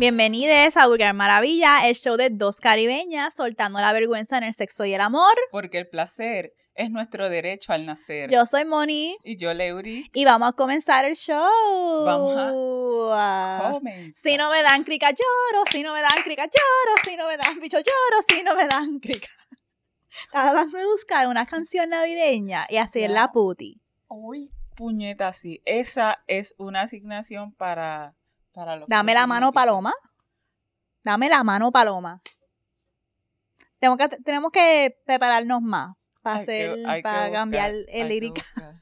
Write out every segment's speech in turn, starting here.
Bienvenidos a Vulgar Maravilla, el show de dos caribeñas soltando la vergüenza en el sexo y el amor. Porque el placer es nuestro derecho al nacer. Yo soy Moni. Y yo, Leuri. Y vamos a comenzar el show. Vamos a comenzar. Si no me dan crica, lloro. Si no me dan crica, lloro. Si no me dan bicho, lloro. Si no me dan crica. Estaba de buscar una canción navideña y hacer la puti. Uy, puñeta, sí. Esa es una asignación para, para Dame la mano. Paloma. Dame la mano, Paloma. Tenemos que, tenemos que prepararnos más para, Hay hacer, que para buscar, cambiar el lírica.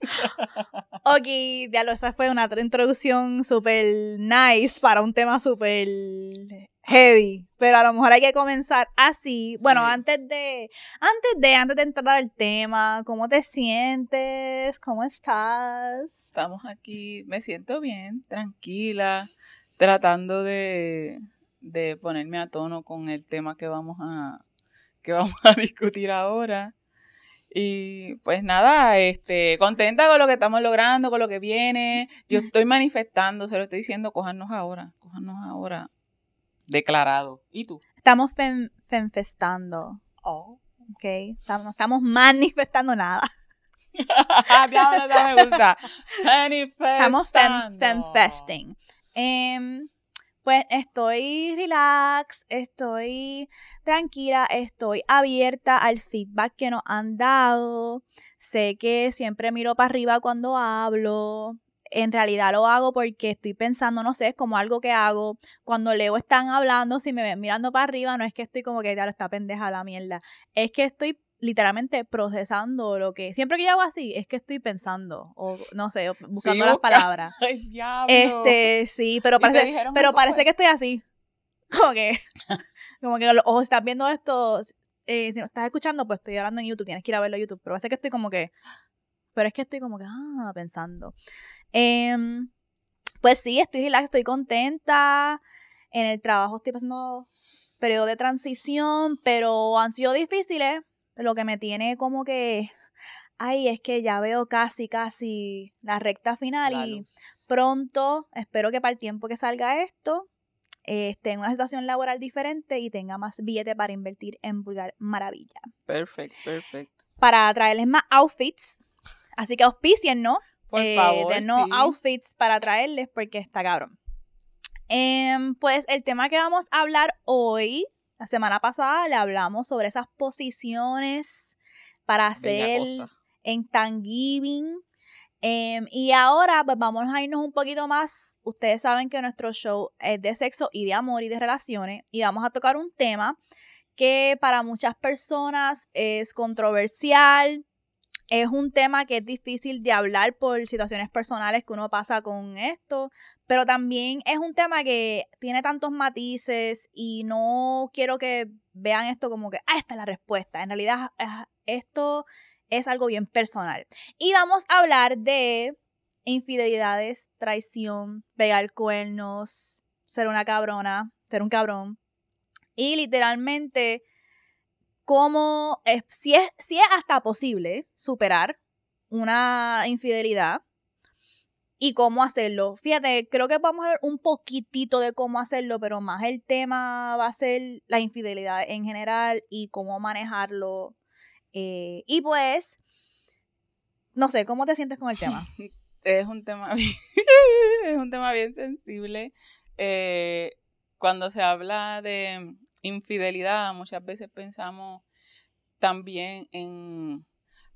Ok, diablo, esa fue una otra introducción súper nice para un tema súper heavy. Pero a lo mejor hay que comenzar así. Bueno, antes de, antes de, antes de entrar al tema, ¿cómo te sientes? ¿Cómo estás? Estamos aquí, me siento bien, tranquila, tratando de, de ponerme a tono con el tema que vamos a, que vamos a discutir ahora. Y pues nada, este, contenta con lo que estamos logrando, con lo que viene. Yo estoy manifestando, se lo estoy diciendo, cójanos ahora, cójanos ahora. Declarado. ¿Y tú? Estamos fen- fenfestando, Oh. ¿ok? Estamos, no estamos manifestando nada. Diablo, eso me gusta. Estamos Manifestando. fenfesting. Em, pues estoy relax, estoy tranquila, estoy abierta al feedback que nos han dado. Sé que siempre miro para arriba cuando hablo. En realidad lo hago porque estoy pensando, no sé, es como algo que hago. Cuando leo están hablando, si me ven mirando para arriba, no es que estoy como que ya está pendeja la mierda. Es que estoy literalmente procesando lo que. Siempre que yo hago así, es que estoy pensando. O no sé, buscando las palabras. Ay, diablo. Este, sí, pero ¿Y te parece, pero algo, parece pues? que estoy así. Como que, como que los ojos estás viendo esto. eh, si no estás escuchando, pues estoy hablando en YouTube, tienes que ir a verlo en YouTube. Pero parece que estoy como que, pero es que estoy como que, ah, pensando. Em, pues sí, estoy relax, estoy contenta. En el trabajo estoy pasando periodo de transición, pero han sido difíciles. Lo que me tiene como que, ay, es que ya veo casi, casi la recta final y pronto, espero que para el tiempo que salga esto, eh, esté en una situación laboral diferente y tenga más billete para invertir en Vulgar Maravilla. Perfecto, perfecto. Para traerles más outfits, así que auspicien, ¿no? Por Eh, favor, de no sí. outfits para traerles porque está cabrón. Em, pues el tema que vamos a hablar hoy, la semana pasada le hablamos sobre esas posiciones para hacer en Thanksgiving. Em, y ahora pues vamos a irnos un poquito más. Ustedes saben que nuestro show es de sexo y de amor y de relaciones. Y vamos a tocar un tema que para muchas personas es controversial. Es un tema que es difícil de hablar por situaciones personales que uno pasa con esto. Pero también es un tema que tiene tantos matices y no quiero que vean esto como que, ah, esta es la respuesta. En realidad, ah, esto es algo bien personal. Y vamos a hablar de infidelidades, traición, pegar cuernos, ser una cabrona, ser un cabrón. Y literalmente, cómo es, si es, si es hasta posible superar una infidelidad y cómo hacerlo. Fíjate, creo que vamos a ver un poquitito de cómo hacerlo, pero más el tema va a ser la infidelidad en general y cómo manejarlo. Eh, y pues, no sé, ¿cómo te sientes con el tema? Es un tema bien, es un tema bien sensible. Eh, cuando se habla de infidelidad, muchas veces pensamos también en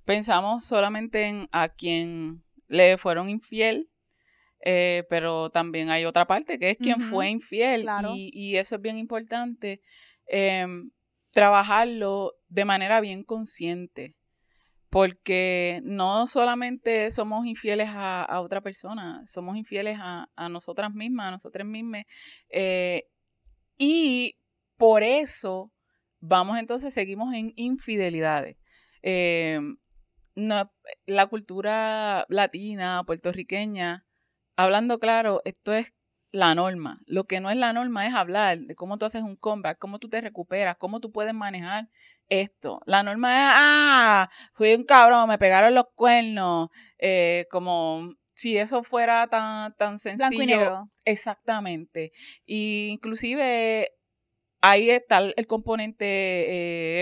pensamos solamente en a quien le fueron infiel, eh, pero también hay otra parte que es quien fue infiel claro. y, y eso es bien importante em, trabajarlo de manera bien consciente porque no solamente somos infieles a, a otra persona, somos infieles a, a nosotras mismas, a nosotras mismas. eh, y por eso vamos entonces, seguimos en infidelidades. Eh, no- la cultura latina, puertorriqueña, hablando claro, esto es la norma. Lo que no es la norma es hablar de cómo tú haces un comeback, cómo tú te recuperas, cómo tú puedes manejar esto. La norma es, ah, fui un cabrón, me pegaron los cuernos, eh, como si eso fuera tan, tan sencillo. Blanco y negro. Exactamente. Y inclusive ahí está el componente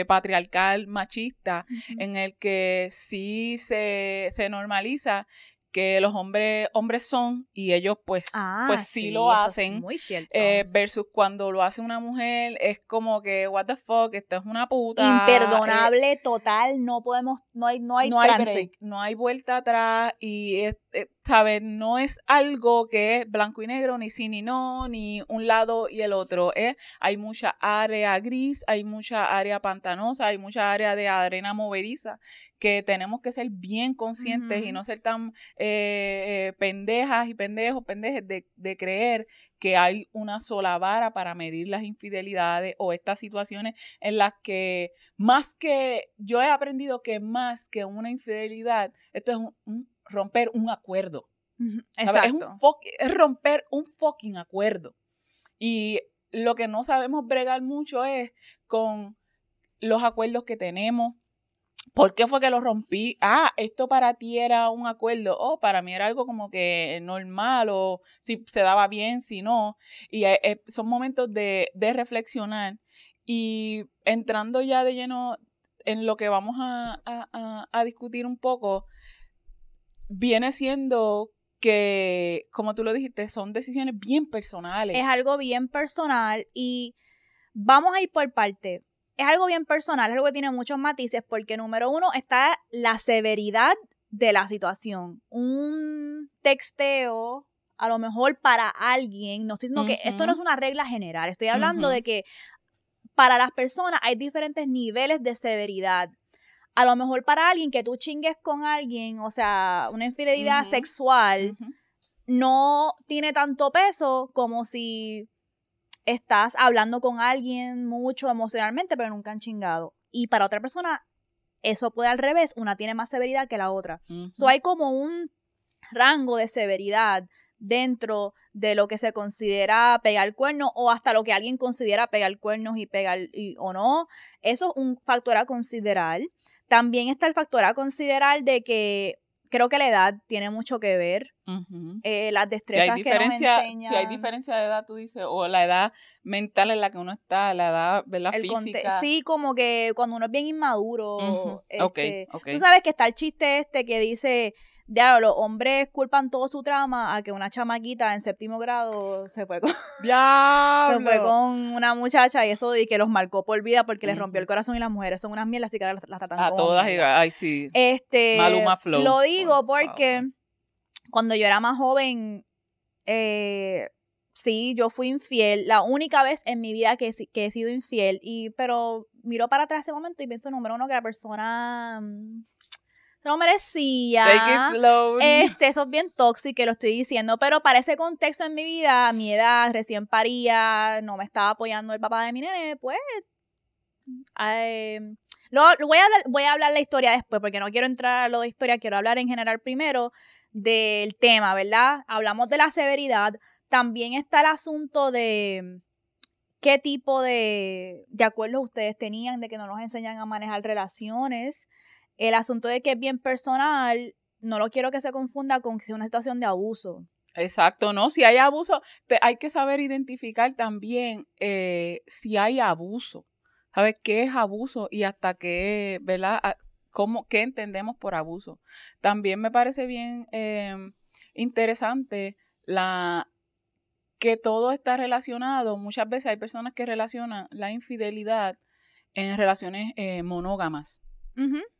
eh, patriarcal machista en el que sí se, se normaliza que los hombres hombres son y ellos pues Ah, pues sí, lo hacen muy cierto. eh, versus cuando lo hace una mujer es como que what the fuck esto es una puta eh, Imperdonable, total, no podemos, no hay, no hay no hay break, no hay vuelta atrás y es, eh, ¿sabes? No es algo que es blanco y negro, ni sí ni no, ni un lado y el otro. Es, hay mucha área gris, hay mucha área pantanosa, hay mucha área de arena movediza que tenemos que ser bien conscientes y no ser tan eh, eh, pendejas y pendejos, pendejes de, de creer que hay una sola vara para medir las infidelidades o estas situaciones en las que más que yo he aprendido que más que una infidelidad, esto es un- un romper un acuerdo. Es, un romper un fucking acuerdo. Y lo que no sabemos bregar mucho es con los acuerdos que tenemos. ¿Por qué fue que lo rompí? Ah, esto para ti era un acuerdo. Oh, para mí era algo como que normal o si se daba bien, si no. Y eh, eh, son momentos de, de reflexionar. Y entrando ya de lleno en lo que vamos a, a- a- a discutir un poco, viene siendo que, como tú lo dijiste, son decisiones bien personales. Es algo bien personal y vamos a ir por parte. Es algo bien personal, es algo que tiene muchos matices porque número uno está la severidad de la situación. Un texteo, a lo mejor para alguien, no estoy diciendo que esto no es una regla general, estoy hablando de que para las personas hay diferentes niveles de severidad. A lo mejor para alguien que tú chingues con alguien, o sea, una infidelidad sexual, no tiene tanto peso como si estás hablando con alguien mucho emocionalmente, pero nunca han chingado. Y para otra persona, eso puede al revés, una tiene más severidad que la otra. So hay como un rango de severidad dentro de lo que se considera pegar cuernos o hasta lo que alguien considera pegar cuernos y pegar y- o no. Eso es un factor a considerar. También está el factor a considerar de que creo que la edad tiene mucho que ver. Eh, las Si hay, destrezas que nos enseñan. si hay diferencia de edad, tú dices, o la edad mental en la que uno está, la edad, ¿verdad? el Física. sí, como que cuando uno es bien inmaduro. Este, ok. Tú sabes que está el chiste este que dice, los hombres culpan todo su trama a que una chamaquita en séptimo grado se fue con, se ¡Diablo! fue con una muchacha y eso de que los marcó por vida porque les rompió el corazón y las mujeres son unas mierdas así que ahora las, las tratan A como todas, mierda. ay, sí. Este, Maluma Flow, lo digo por porque cuando yo era más joven, eh, sí, yo fui infiel. La única vez en mi vida que, he si- que he sido infiel. Y, pero miro para atrás ese momento y pienso, número uno, que la persona mm, se lo merecía. Take it slow. Este, eso es bien tóxico, que lo estoy diciendo, pero para ese contexto en mi vida, a mi edad, recién paría, no me estaba apoyando el papá de mi nene, pues, eh, lo, lo voy, a hablar, voy a hablar la historia después, porque no quiero entrar a lo de historia, quiero hablar en general primero del tema, ¿verdad? Hablamos de la severidad, también está el asunto de qué tipo de, de acuerdos ustedes tenían, de que no nos enseñan a manejar relaciones, el asunto de que es bien personal, no lo quiero que se confunda con que sea una situación de abuso. Exacto, ¿no? Si hay abuso, hay que saber identificar también eh, si hay abuso. ¿Sabes qué es abuso y hasta qué, ¿verdad? ¿Cómo, ¿Qué entendemos por abuso? También me parece bien eh, interesante la que todo está relacionado. Muchas veces hay personas que relacionan la infidelidad en relaciones eh, monógamas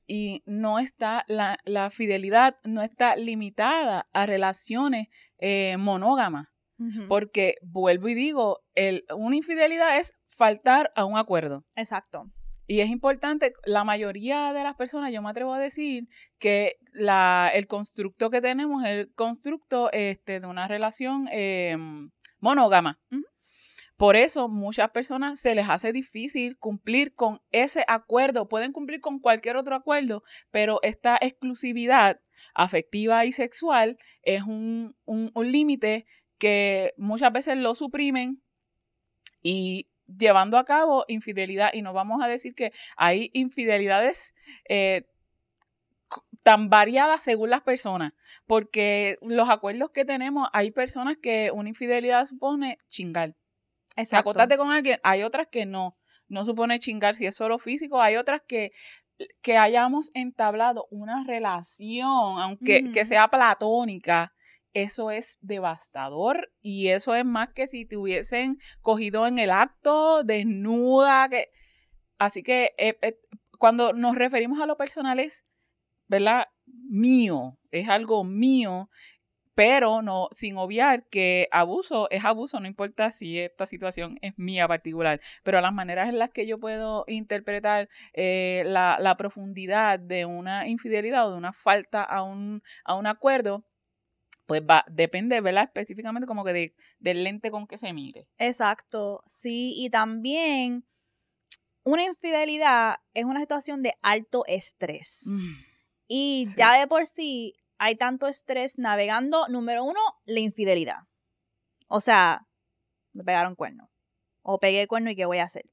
y no está, la, la fidelidad no está limitada a relaciones eh, monógamas. Porque, vuelvo y digo, el, una infidelidad es faltar a un acuerdo. Exacto. Y es importante, la mayoría de las personas, yo me atrevo a decir que la, el constructo que tenemos es el constructo este, de una relación eh, monógama. Por eso muchas personas se les hace difícil cumplir con ese acuerdo. Pueden cumplir con cualquier otro acuerdo, pero esta exclusividad afectiva y sexual es un, un, límite que muchas veces lo suprimen y llevando a cabo infidelidad. Y no vamos a decir que hay infidelidades eh, tan variada según las personas, porque los acuerdos que tenemos, hay personas que una infidelidad supone chingar. Exacto. Acostarte con alguien, hay otras que no, no supone chingar si es solo físico, hay otras que que hayamos entablado una relación, aunque que sea platónica, eso es devastador y eso es más que si te hubiesen cogido en el acto, desnuda, que... Así que eh, eh, cuando nos referimos a lo personal es, ¿verdad? Mío, es algo mío, pero no, sin obviar que abuso es abuso, no importa si esta situación es mía particular, pero las maneras en las que yo puedo interpretar eh, la, la, profundidad de una infidelidad o de una falta a un, a un acuerdo, pues va, depende, ¿verdad? Específicamente como que de, del lente con que se mire. Exacto, sí, y también una infidelidad es una situación de alto estrés. Mm, y ya de por sí hay tanto estrés navegando, número uno, la infidelidad. O sea, me pegaron cuerno. O pegué cuerno y qué voy a hacer.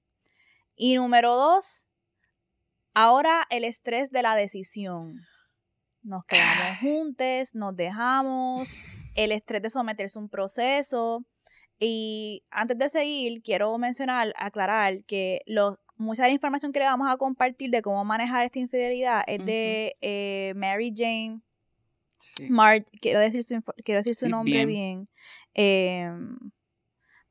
Y número dos, ahora el estrés de la decisión. Nos quedamos juntos, nos dejamos, el estrés de someterse a un proceso. Y antes de seguir, quiero mencionar, aclarar que los, mucha de la información que le vamos a compartir de cómo manejar esta infidelidad es de eh, Mary Jane Mar, quiero decir su, quiero decir su nombre bien. Em,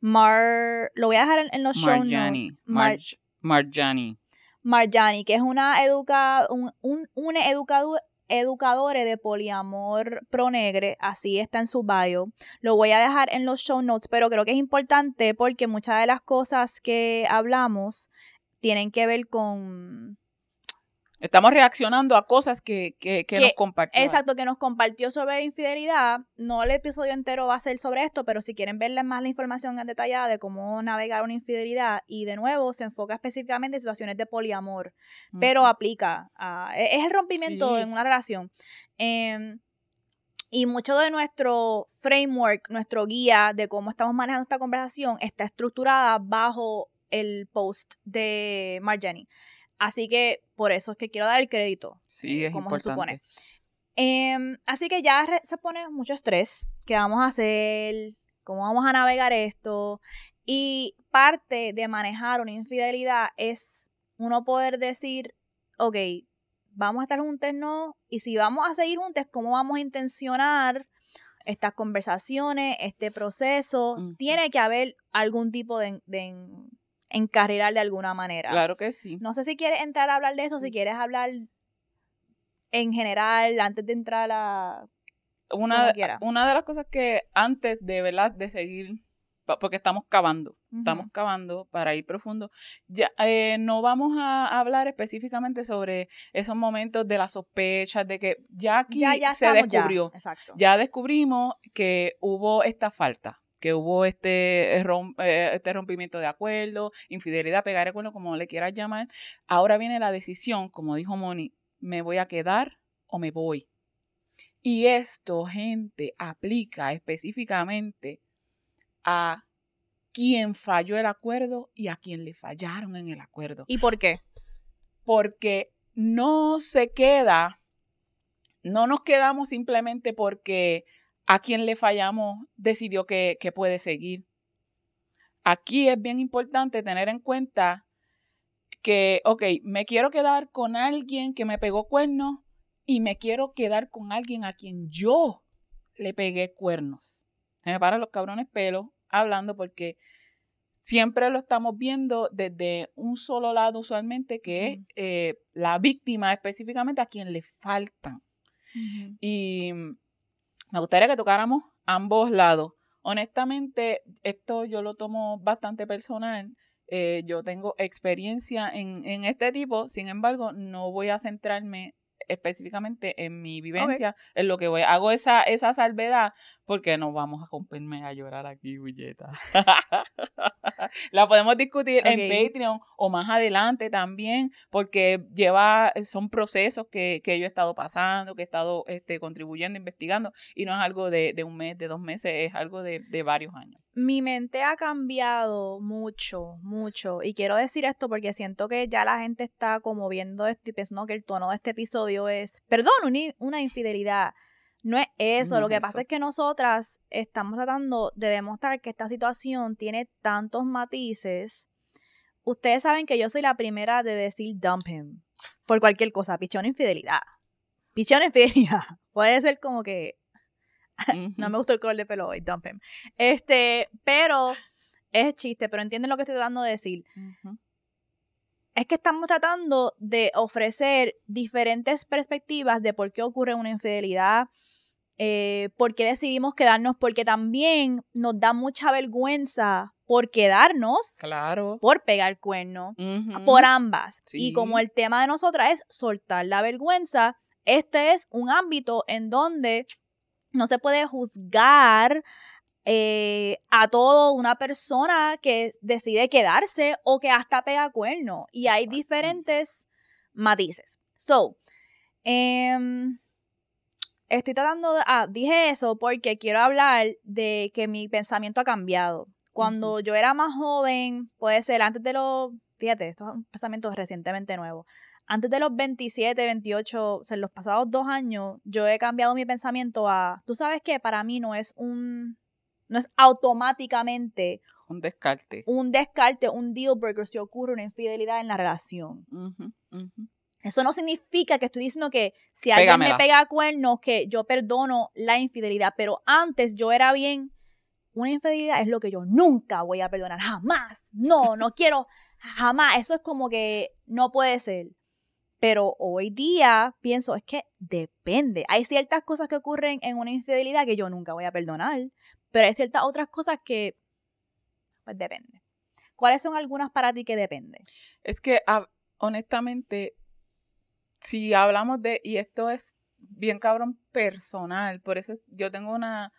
Mar, lo voy a dejar en, los show notes. Mar, Marjani. Marjani, que es una educa, un, un, una educadora de poliamor pro negre, así está en su bio. Lo voy a dejar en los show notes, pero creo que es importante porque muchas de las cosas que hablamos tienen que ver con Estamos reaccionando a cosas que, que, que, nos compartió. Exacto, que nos compartió sobre infidelidad. No el episodio entero va a ser sobre esto, pero si quieren verles más la información detallada de cómo navegar una infidelidad, y de nuevo se enfoca específicamente en situaciones de poliamor, pero aplica, a, e, es el rompimiento en una relación. Em, y mucho de nuestro framework, nuestro guía de cómo estamos manejando esta conversación está estructurada bajo el post de Marjani. Así que por eso es que quiero dar el crédito. Sí, es como se supone. Em, así que ya se pone mucho estrés. ¿Qué vamos a hacer? ¿Cómo vamos a navegar esto? Y parte de manejar una infidelidad es uno poder decir, ok, vamos a estar juntos, no. Y si vamos a seguir juntos, ¿cómo vamos a intencionar estas conversaciones, este proceso? Tiene que haber algún tipo de, encarrilar de alguna manera. Claro que sí. No sé si quieres entrar a hablar de eso, si quieres hablar en general, antes de entrar a... Una, una de las cosas que antes de, ¿verdad? De seguir, porque estamos cavando, estamos cavando para ir profundo, ya eh, no vamos a hablar específicamente sobre esos momentos de las sospechas, de que ya aquí se descubrió, ya descubrimos que hubo esta falta, que hubo este, eh, eh, este rompimiento de acuerdo, infidelidad, pegar acuerdo, como le quieras llamar. Ahora viene la decisión, como dijo Moni, ¿me voy a quedar o me voy? Y esto, gente, aplica específicamente a quien falló el acuerdo y a quien le fallaron en el acuerdo. ¿Y por qué? Porque no se queda, no nos quedamos simplemente porque a quien le fallamos decidió que, puede seguir. Aquí es bien importante tener en cuenta que, ok, me quiero quedar con alguien que me pegó cuernos y me quiero quedar con alguien a quien yo le pegué cuernos. Se me paran los cabrones pelos hablando porque siempre lo estamos viendo desde un solo lado usualmente, que es eh, la víctima específicamente a quien le faltan. Y me gustaría que tocáramos ambos lados. Honestamente, esto yo lo tomo bastante personal. Eh, yo tengo experiencia en, en, este tipo, sin embargo, no voy a centrarme específicamente en mi vivencia, en lo que voy. Hago esa, esa salvedad porque no vamos a romperme a llorar aquí, bulleta. la podemos discutir en Patreon o más adelante también, porque lleva, son procesos que, que yo he estado pasando, que he estado este, contribuyendo, investigando, y no es algo de, de un mes, de dos meses, es algo de, de varios años. Mi mente ha cambiado mucho, mucho. Y quiero decir esto porque siento que ya la gente está como viendo esto y pensando que el tono de este episodio es, perdón, una, infidelidad. No es eso, lo que pasa es que nosotras estamos tratando de demostrar que esta situación tiene tantos matices. Ustedes saben que yo soy la primera de decir dump him por cualquier cosa, pichón infidelidad. Pichón infidelidad. Puede ser como que no me gustó el color de pelo hoy, dump him. Este, pero es chiste, pero entienden lo que estoy tratando de decir. Es que estamos tratando de ofrecer diferentes perspectivas de por qué ocurre una infidelidad, eh, por qué decidimos quedarnos, porque también nos da mucha vergüenza por quedarnos, claro. por pegar cuerno, por ambas. Y como el tema de nosotras es soltar la vergüenza, este es un ámbito en donde no se puede juzgar eh, a todo una persona que decide quedarse o que hasta pega cuerno. Y hay diferentes matices. So, em, estoy tratando de... Ah, dije eso porque quiero hablar de que mi pensamiento ha cambiado. Cuando yo era más joven, puede ser antes de los... Fíjate, esto es un pensamiento recientemente nuevo antes de los 27, 28, o sea, en los pasados dos años, yo he cambiado mi pensamiento a, tú sabes que para mí no es un, no es automáticamente un descarte. Un descarte, un deal breaker si ocurre una infidelidad en la relación. Eso no significa que estoy diciendo que si alguien me pega cuernos, que yo perdono la infidelidad, pero antes yo era bien, una infidelidad es lo que yo nunca voy a perdonar, jamás, no, no quiero, jamás, eso es como que no puede ser. Pero hoy día pienso, es que depende. Hay ciertas cosas que ocurren en una infidelidad que yo nunca voy a perdonar, pero hay ciertas otras cosas que, pues depende. ¿Cuáles son algunas para ti que depende? Es que, honestamente, si hablamos de, y esto es bien cabrón personal, por eso yo tengo una,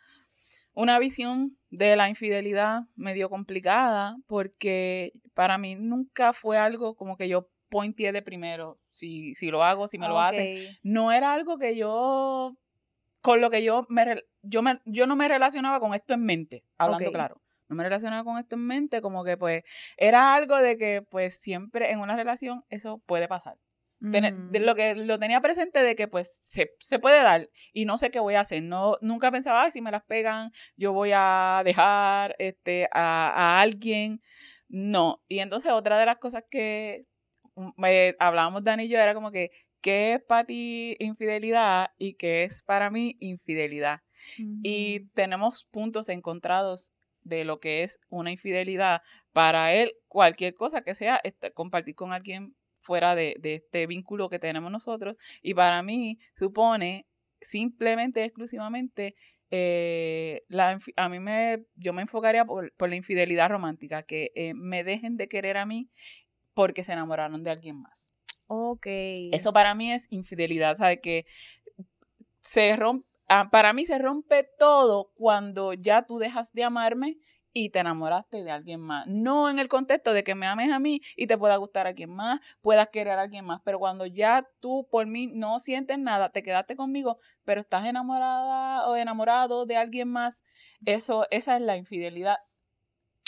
una visión de la infidelidad medio complicada, porque para mí nunca fue algo como que yo pointé de primero, si, si lo hago, si me lo hacen. No era algo que yo, con lo que yo me, yo me, yo no me relacionaba con esto en mente, hablando claro. No me relacionaba con esto en mente, como que pues era algo de que pues siempre en una relación eso puede pasar. de mm. lo que lo tenía presente de que pues se, se, puede dar y no sé qué voy a hacer. No, nunca pensaba, si me las pegan, yo voy a dejar este, a, a alguien. No. Y entonces otra de las cosas que me, hablábamos Dani y yo, era como que, ¿qué es para ti infidelidad y qué es para mí infidelidad? Y tenemos puntos encontrados de lo que es una infidelidad. Para él, cualquier cosa que sea este, compartir con alguien fuera de, de, este vínculo que tenemos nosotros. Y para mí supone simplemente, exclusivamente, eh, la, a mí me, yo me enfocaría por, por la infidelidad romántica, que eh, me dejen de querer a mí porque se enamoraron de alguien más. Ok. Eso para mí es infidelidad, ¿sabes? Que se rompe, ah, para mí se rompe todo cuando ya tú dejas de amarme y te enamoraste de alguien más. No en el contexto de que me ames a mí y te pueda gustar a alguien más, puedas querer a alguien más, pero cuando ya tú por mí no sientes nada, te quedaste conmigo, pero estás enamorada o enamorado de alguien más, eso esa es la infidelidad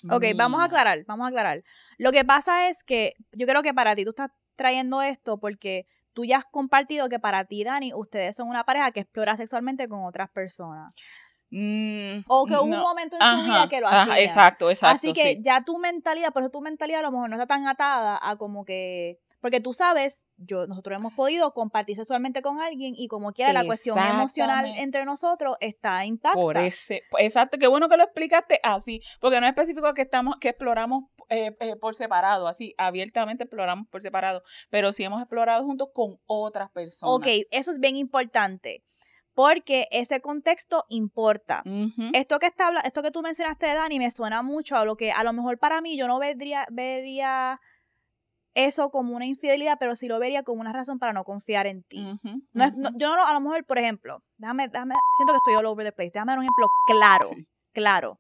Ok, vamos a aclarar, vamos a aclarar. Lo que pasa es que yo creo que para ti tú estás trayendo esto porque tú ya has compartido que para ti, Dani, ustedes son una pareja que explora sexualmente con otras personas. Mm, o que hubo un momento en su vida que lo hacía. exacto, exacto. Así que ya tu mentalidad, por eso tu mentalidad a lo mejor no está tan atada a como que porque tú sabes, yo, nosotros hemos podido compartir sexualmente con alguien y como quiera la cuestión emocional entre nosotros está intacta. Por ese, exacto, qué bueno que lo explicaste así, porque no es específico que estamos, que exploramos eh, eh, por separado, así, abiertamente exploramos por separado, pero sí hemos explorado juntos con otras personas. Ok, eso es bien importante porque ese contexto importa. Esto que está esto que tú mencionaste, Dani, me suena mucho a lo que a lo mejor para mí yo no vería, vería eso como una infidelidad, pero sí lo vería como una razón para no confiar en ti. no es, yo no, a lo mejor, por ejemplo, déjame, déjame, siento que estoy all over the place, déjame dar un ejemplo claro, claro.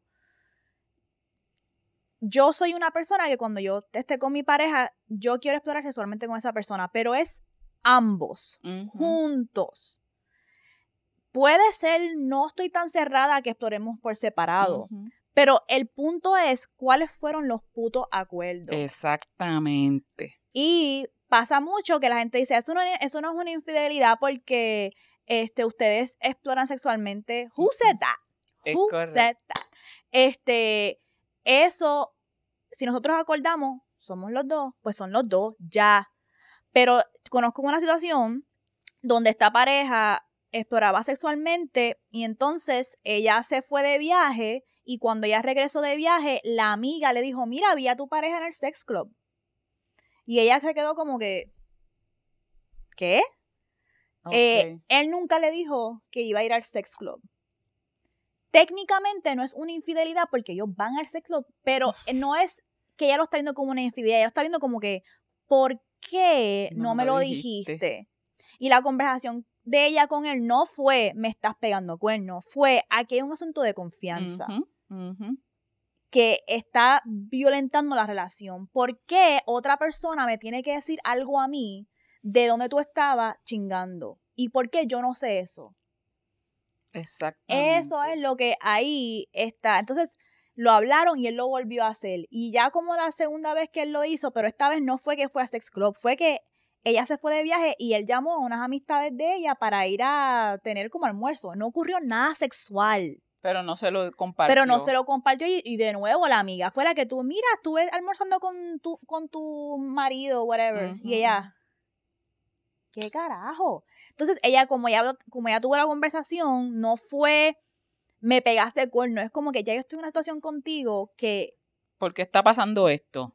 Yo soy una persona que cuando yo esté con mi pareja, yo quiero explorar sexualmente con esa persona, pero es ambos, juntos. Puede ser, no estoy tan cerrada a que exploremos por separado, Pero el punto es cuáles fueron los putos acuerdos. Exactamente. Y pasa mucho que la gente dice, eso no, eso no es una infidelidad porque este, ustedes exploran sexualmente. Who said that? Who said that? Este, eso, si nosotros acordamos, somos los dos, pues son los dos, ya. Pero conozco una situación donde esta pareja exploraba sexualmente y entonces ella se fue de viaje y cuando ella regresó de viaje, la amiga le dijo, mira, vi a tu pareja en el sex club. Y ella se quedó como que, ¿qué? Eh, él nunca le dijo que iba a ir al sex club. Técnicamente no es una infidelidad porque ellos van al sex club, pero no es que ella lo está viendo como una infidelidad, ella lo está viendo como que, ¿por qué no, me lo dijiste? Y la conversación de ella con él no fue, me estás pegando cuernos, fue, aquí hay un asunto de confianza. Que está violentando la relación. ¿Por qué otra persona me tiene que decir algo a mí de dónde tú estabas chingando? ¿Y por qué yo no sé eso? Exactamente. Eso es lo que ahí está. Entonces, lo hablaron y él lo volvió a hacer. Y ya como la segunda vez que él lo hizo, pero esta vez no fue que fue a Sex Club, fue que ella se fue de viaje y él llamó a unas amistades de ella para ir a tener como almuerzo. No ocurrió nada sexual. Pero no se lo compartió. Pero no se lo compartió y, de nuevo la amiga fue la que tú, mira, estuve almorzando con tu, con tu marido, whatever. Y ella, ¿qué carajo? Entonces ella como, ella, como ella tuvo la conversación, no fue, me pegaste el cuerno, es como que ya yo estoy en una situación contigo que... ¿Por qué está pasando esto?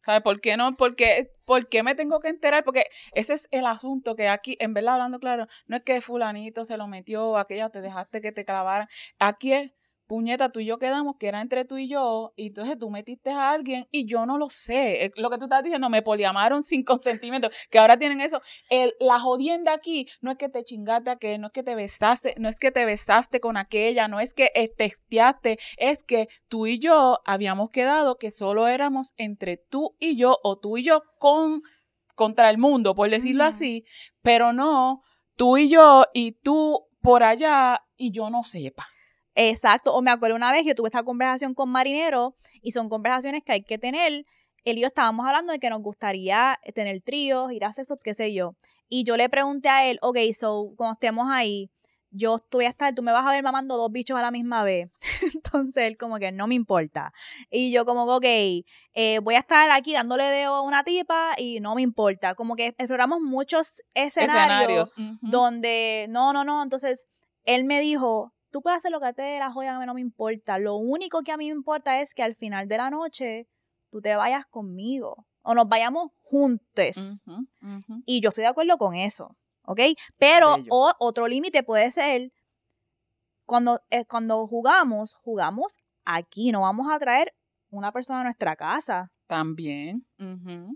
¿Sabes por qué no? ¿Por qué, ¿Por qué me tengo que enterar? Porque ese es el asunto que aquí, en verdad, hablando claro, no es que fulanito se lo metió, aquella te dejaste que te clavaran. Aquí es, puñeta, tú y yo quedamos que era entre tú y yo, y entonces tú metiste a alguien y yo no lo sé. Lo que tú estás diciendo, me poliamaron sin consentimiento, que ahora tienen eso. El, la jodienda aquí no es que te chingaste a que, no es que te besaste, no es que te besaste con aquella, no es que testeaste, es que tú y yo habíamos quedado que solo éramos entre tú y yo, o tú y yo con contra el mundo, por decirlo así, pero no tú y yo y tú por allá y yo no sepa. Exacto. O me acuerdo una vez yo tuve esta conversación con Marinero y son conversaciones que hay que tener. Él y yo estábamos hablando de que nos gustaría tener tríos, ir a sexo, qué sé yo. Y yo le pregunté a él, ok, so, cuando estemos ahí, yo estoy a estar, tú me vas a ver mamando dos bichos a la misma vez. Entonces él como que no me importa. Y yo como que, ok, eh, voy a estar aquí dándole dedo a una tipa y no me importa. Como que exploramos muchos escenarios, donde, no, no, no. Entonces él me dijo, tú puedes hacer lo que te dé la joya, a mí no me importa. Lo único que a mí me importa es que al final de la noche tú te vayas conmigo o nos vayamos juntos. Y yo estoy de acuerdo con eso, ¿ok? Pero otro límite puede ser cuando, eh, cuando jugamos, jugamos aquí, no vamos a traer una persona a nuestra casa. También.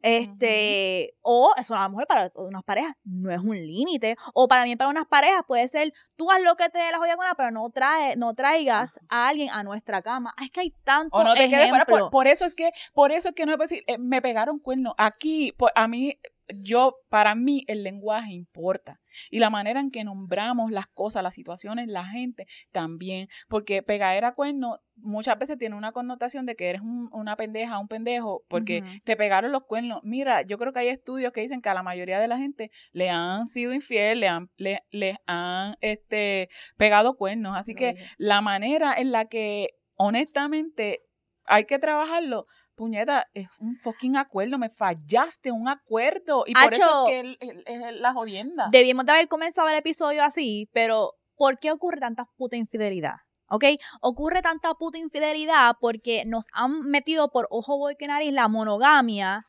este, o eso a lo mejor para unas parejas no es un límite. O para mí, para unas parejas puede ser, tú haz lo que te dé la jodida pero no, trae, no traigas a alguien a nuestra cama. Es que hay tanto O no te quedes fuera. Por, eso es que, por eso es que no es decir, eh, me pegaron cuernos. Aquí, a mí, yo, para mí, el lenguaje importa. Y la manera en que nombramos las cosas, las situaciones, la gente también. Porque pegadera cuerno muchas veces tiene una connotación de que eres una pendeja, un pendejo, porque te pegaron los cuernos. Mira, yo creo que hay estudios que dicen que a la mayoría de la gente le han sido infiel, le han, le, han este, pegado cuernos. Así que la manera en la que honestamente hay que trabajarlo, puñeta, es un fucking acuerdo, me fallaste un acuerdo. Y por eso es que es la jodienda. Debimos de haber comenzado el episodio así, pero ¿por qué ocurre tanta puta infidelidad? ¿ok? Ocurre tanta puta infidelidad porque nos han metido por ojo, boy, que nariz la monogamia.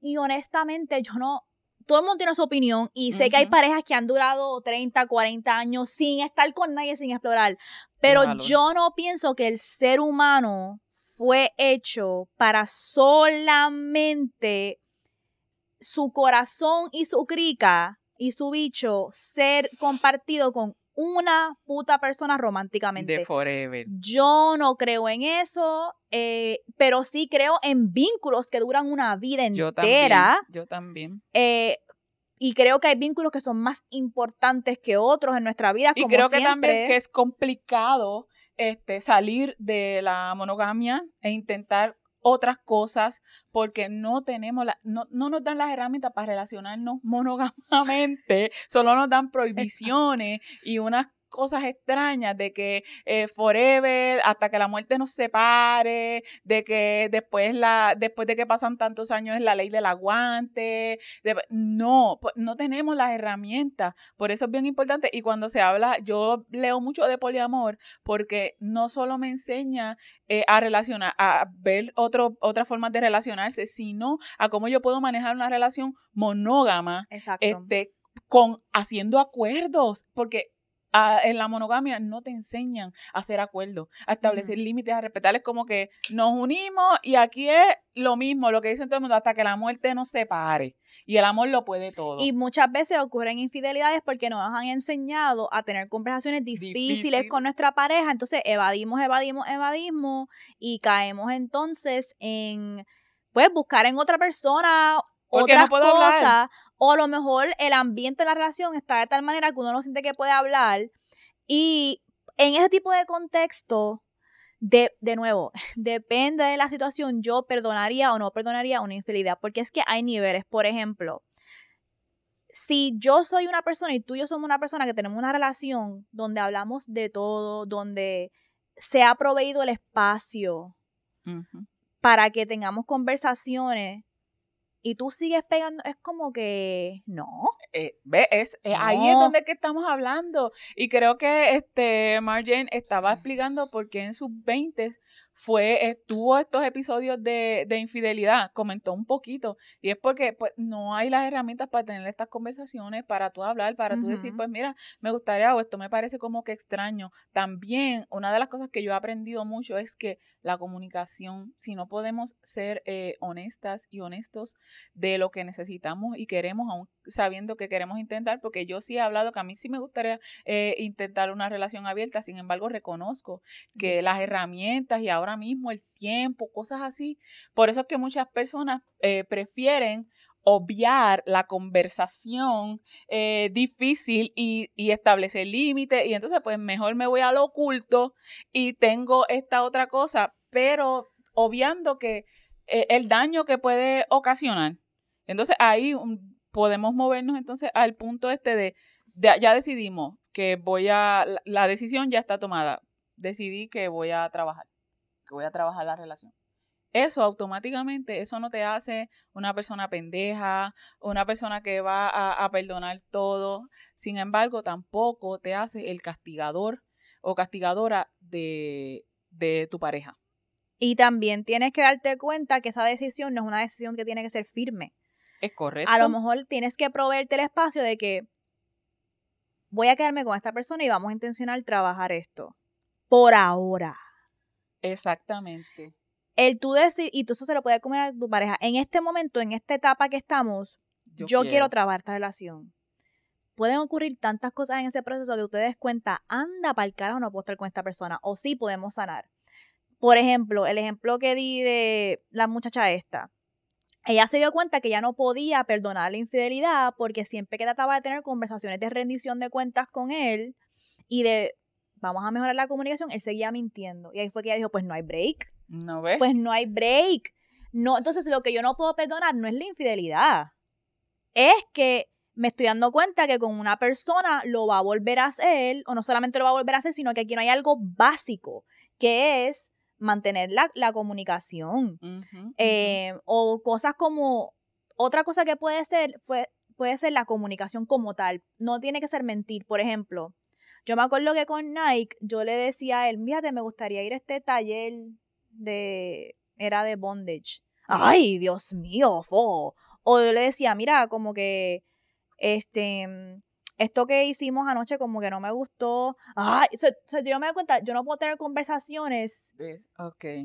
Y honestamente, yo no. Todo el mundo tiene su opinión y sé que hay parejas que han durado 30, 40 años sin estar con nadie, sin explorar. Pero yo no pienso que el ser humano fue hecho para solamente su corazón y su crica y su bicho ser compartido con una puta persona románticamente. De forever. Yo no creo en eso, eh, pero sí creo en vínculos que duran una vida entera. Yo también. Eh, y creo que hay vínculos que son más importantes que otros en nuestra vida. Y creo que también que es complicado este, salir de la monogamia e intentar otras cosas porque no tenemos la, no, no nos dan las herramientas para relacionarnos monógamamente, solo nos dan prohibiciones y unas cosas extrañas de que eh, forever hasta que la muerte nos separe de que después la después de que pasan tantos años es la ley del aguante no pues, no tenemos las herramientas por eso es bien importante y cuando se habla yo leo mucho de poliamor porque no solo me enseña eh, a relacionar a ver otro, otras formas de relacionarse sino a cómo yo puedo manejar una relación monógama Exacto. este con haciendo acuerdos porque en la monogamia no te enseñan a hacer acuerdos, a establecer límites, a respetarles como que nos unimos y aquí es lo mismo, lo que dicen todo el mundo, hasta que la muerte nos separe. Y el amor lo puede todo. Y muchas veces ocurren infidelidades porque nos han enseñado a tener conversaciones difíciles con nuestra pareja, entonces evadimos, evadimos, evadimos y caemos entonces en pues buscar en otra persona otras cosas, o a lo mejor el ambiente de la relación está de tal manera que uno no siente que puede hablar. Y en ese tipo de contexto, de, de nuevo, depende de la situación, yo perdonaría o no perdonaría una infidelidad, porque es que hay niveles. Por ejemplo, si yo soy una persona y tú y yo somos una persona que tenemos una relación donde hablamos de todo, donde se ha proveído el espacio para que tengamos conversaciones y tú sigues pegando, es como que no. Eh, ¿Ves? Eh, ahí es donde que estamos hablando. Y creo que este Marjane estaba explicando por qué en sus 20 fue, estuvo estos episodios de, de, infidelidad, comentó un poquito, y es porque pues no hay las herramientas para tener estas conversaciones, para tú hablar, para tú decir, pues mira, me gustaría o esto me parece como que extraño. También una de las cosas que yo he aprendido mucho es que la comunicación, si no podemos ser eh, honestas y honestos de lo que necesitamos y queremos, aún sabiendo que queremos intentar, porque yo sí he hablado que a mí sí me gustaría eh, intentar una relación abierta, sin embargo reconozco que las herramientas y ahora mismo, el tiempo, cosas así. Por eso es que muchas personas eh, prefieren obviar la conversación eh, difícil y, establecer límites y entonces pues mejor me voy a lo oculto y tengo esta otra cosa, pero obviando que el daño que puede ocasionar. Entonces ahí podemos movernos entonces al punto este de, de, ya decidimos que voy a, la decisión ya está tomada, decidí que voy a trabajar que voy a trabajar la relación. Eso automáticamente, eso no te hace una persona pendeja, una persona que va a, perdonar todo. Sin embargo, tampoco te hace el castigador o castigadora de, de tu pareja. Y también tienes que darte cuenta que esa decisión no es una decisión que tiene que ser firme. Es correcto. A lo mejor tienes que proveerte el espacio de que voy a quedarme con esta persona y vamos a intencionar trabajar esto. Por ahora. Exactamente. El tú decir, y tú eso se lo puedes comer a tu pareja, en este momento, en esta etapa que estamos, yo, quiero. trabajar esta relación. Pueden ocurrir tantas cosas en ese proceso que ustedes cuenta, anda para el carajo, no puedo estar con esta persona, o sí podemos sanar. Por ejemplo, el ejemplo que di de la muchacha esta. Ella se dio cuenta que ya no podía perdonar la infidelidad porque siempre que trataba de tener conversaciones de rendición de cuentas con él y de vamos a mejorar la comunicación, él seguía mintiendo. Y ahí fue que ella dijo, pues no hay break. No ves. Pues no hay break. No, entonces lo que yo no puedo perdonar no es la infidelidad. Es que me estoy dando cuenta que con una persona lo va a volver a hacer, o no solamente lo va a volver a hacer, sino que aquí no hay algo básico, que es mantener la, comunicación. Eh, o cosas como, otra cosa que puede ser, fue, puede ser la comunicación como tal. No tiene que ser mentir. Por ejemplo, yo me acuerdo que con Nike yo le decía a él, mírate, me gustaría ir a este taller de... era de bondage. Ay, Dios mío, fo. O yo le decía, mira, como que, este, esto que hicimos anoche como que no me gustó. Ay, yo me doy cuenta, yo no puedo tener conversaciones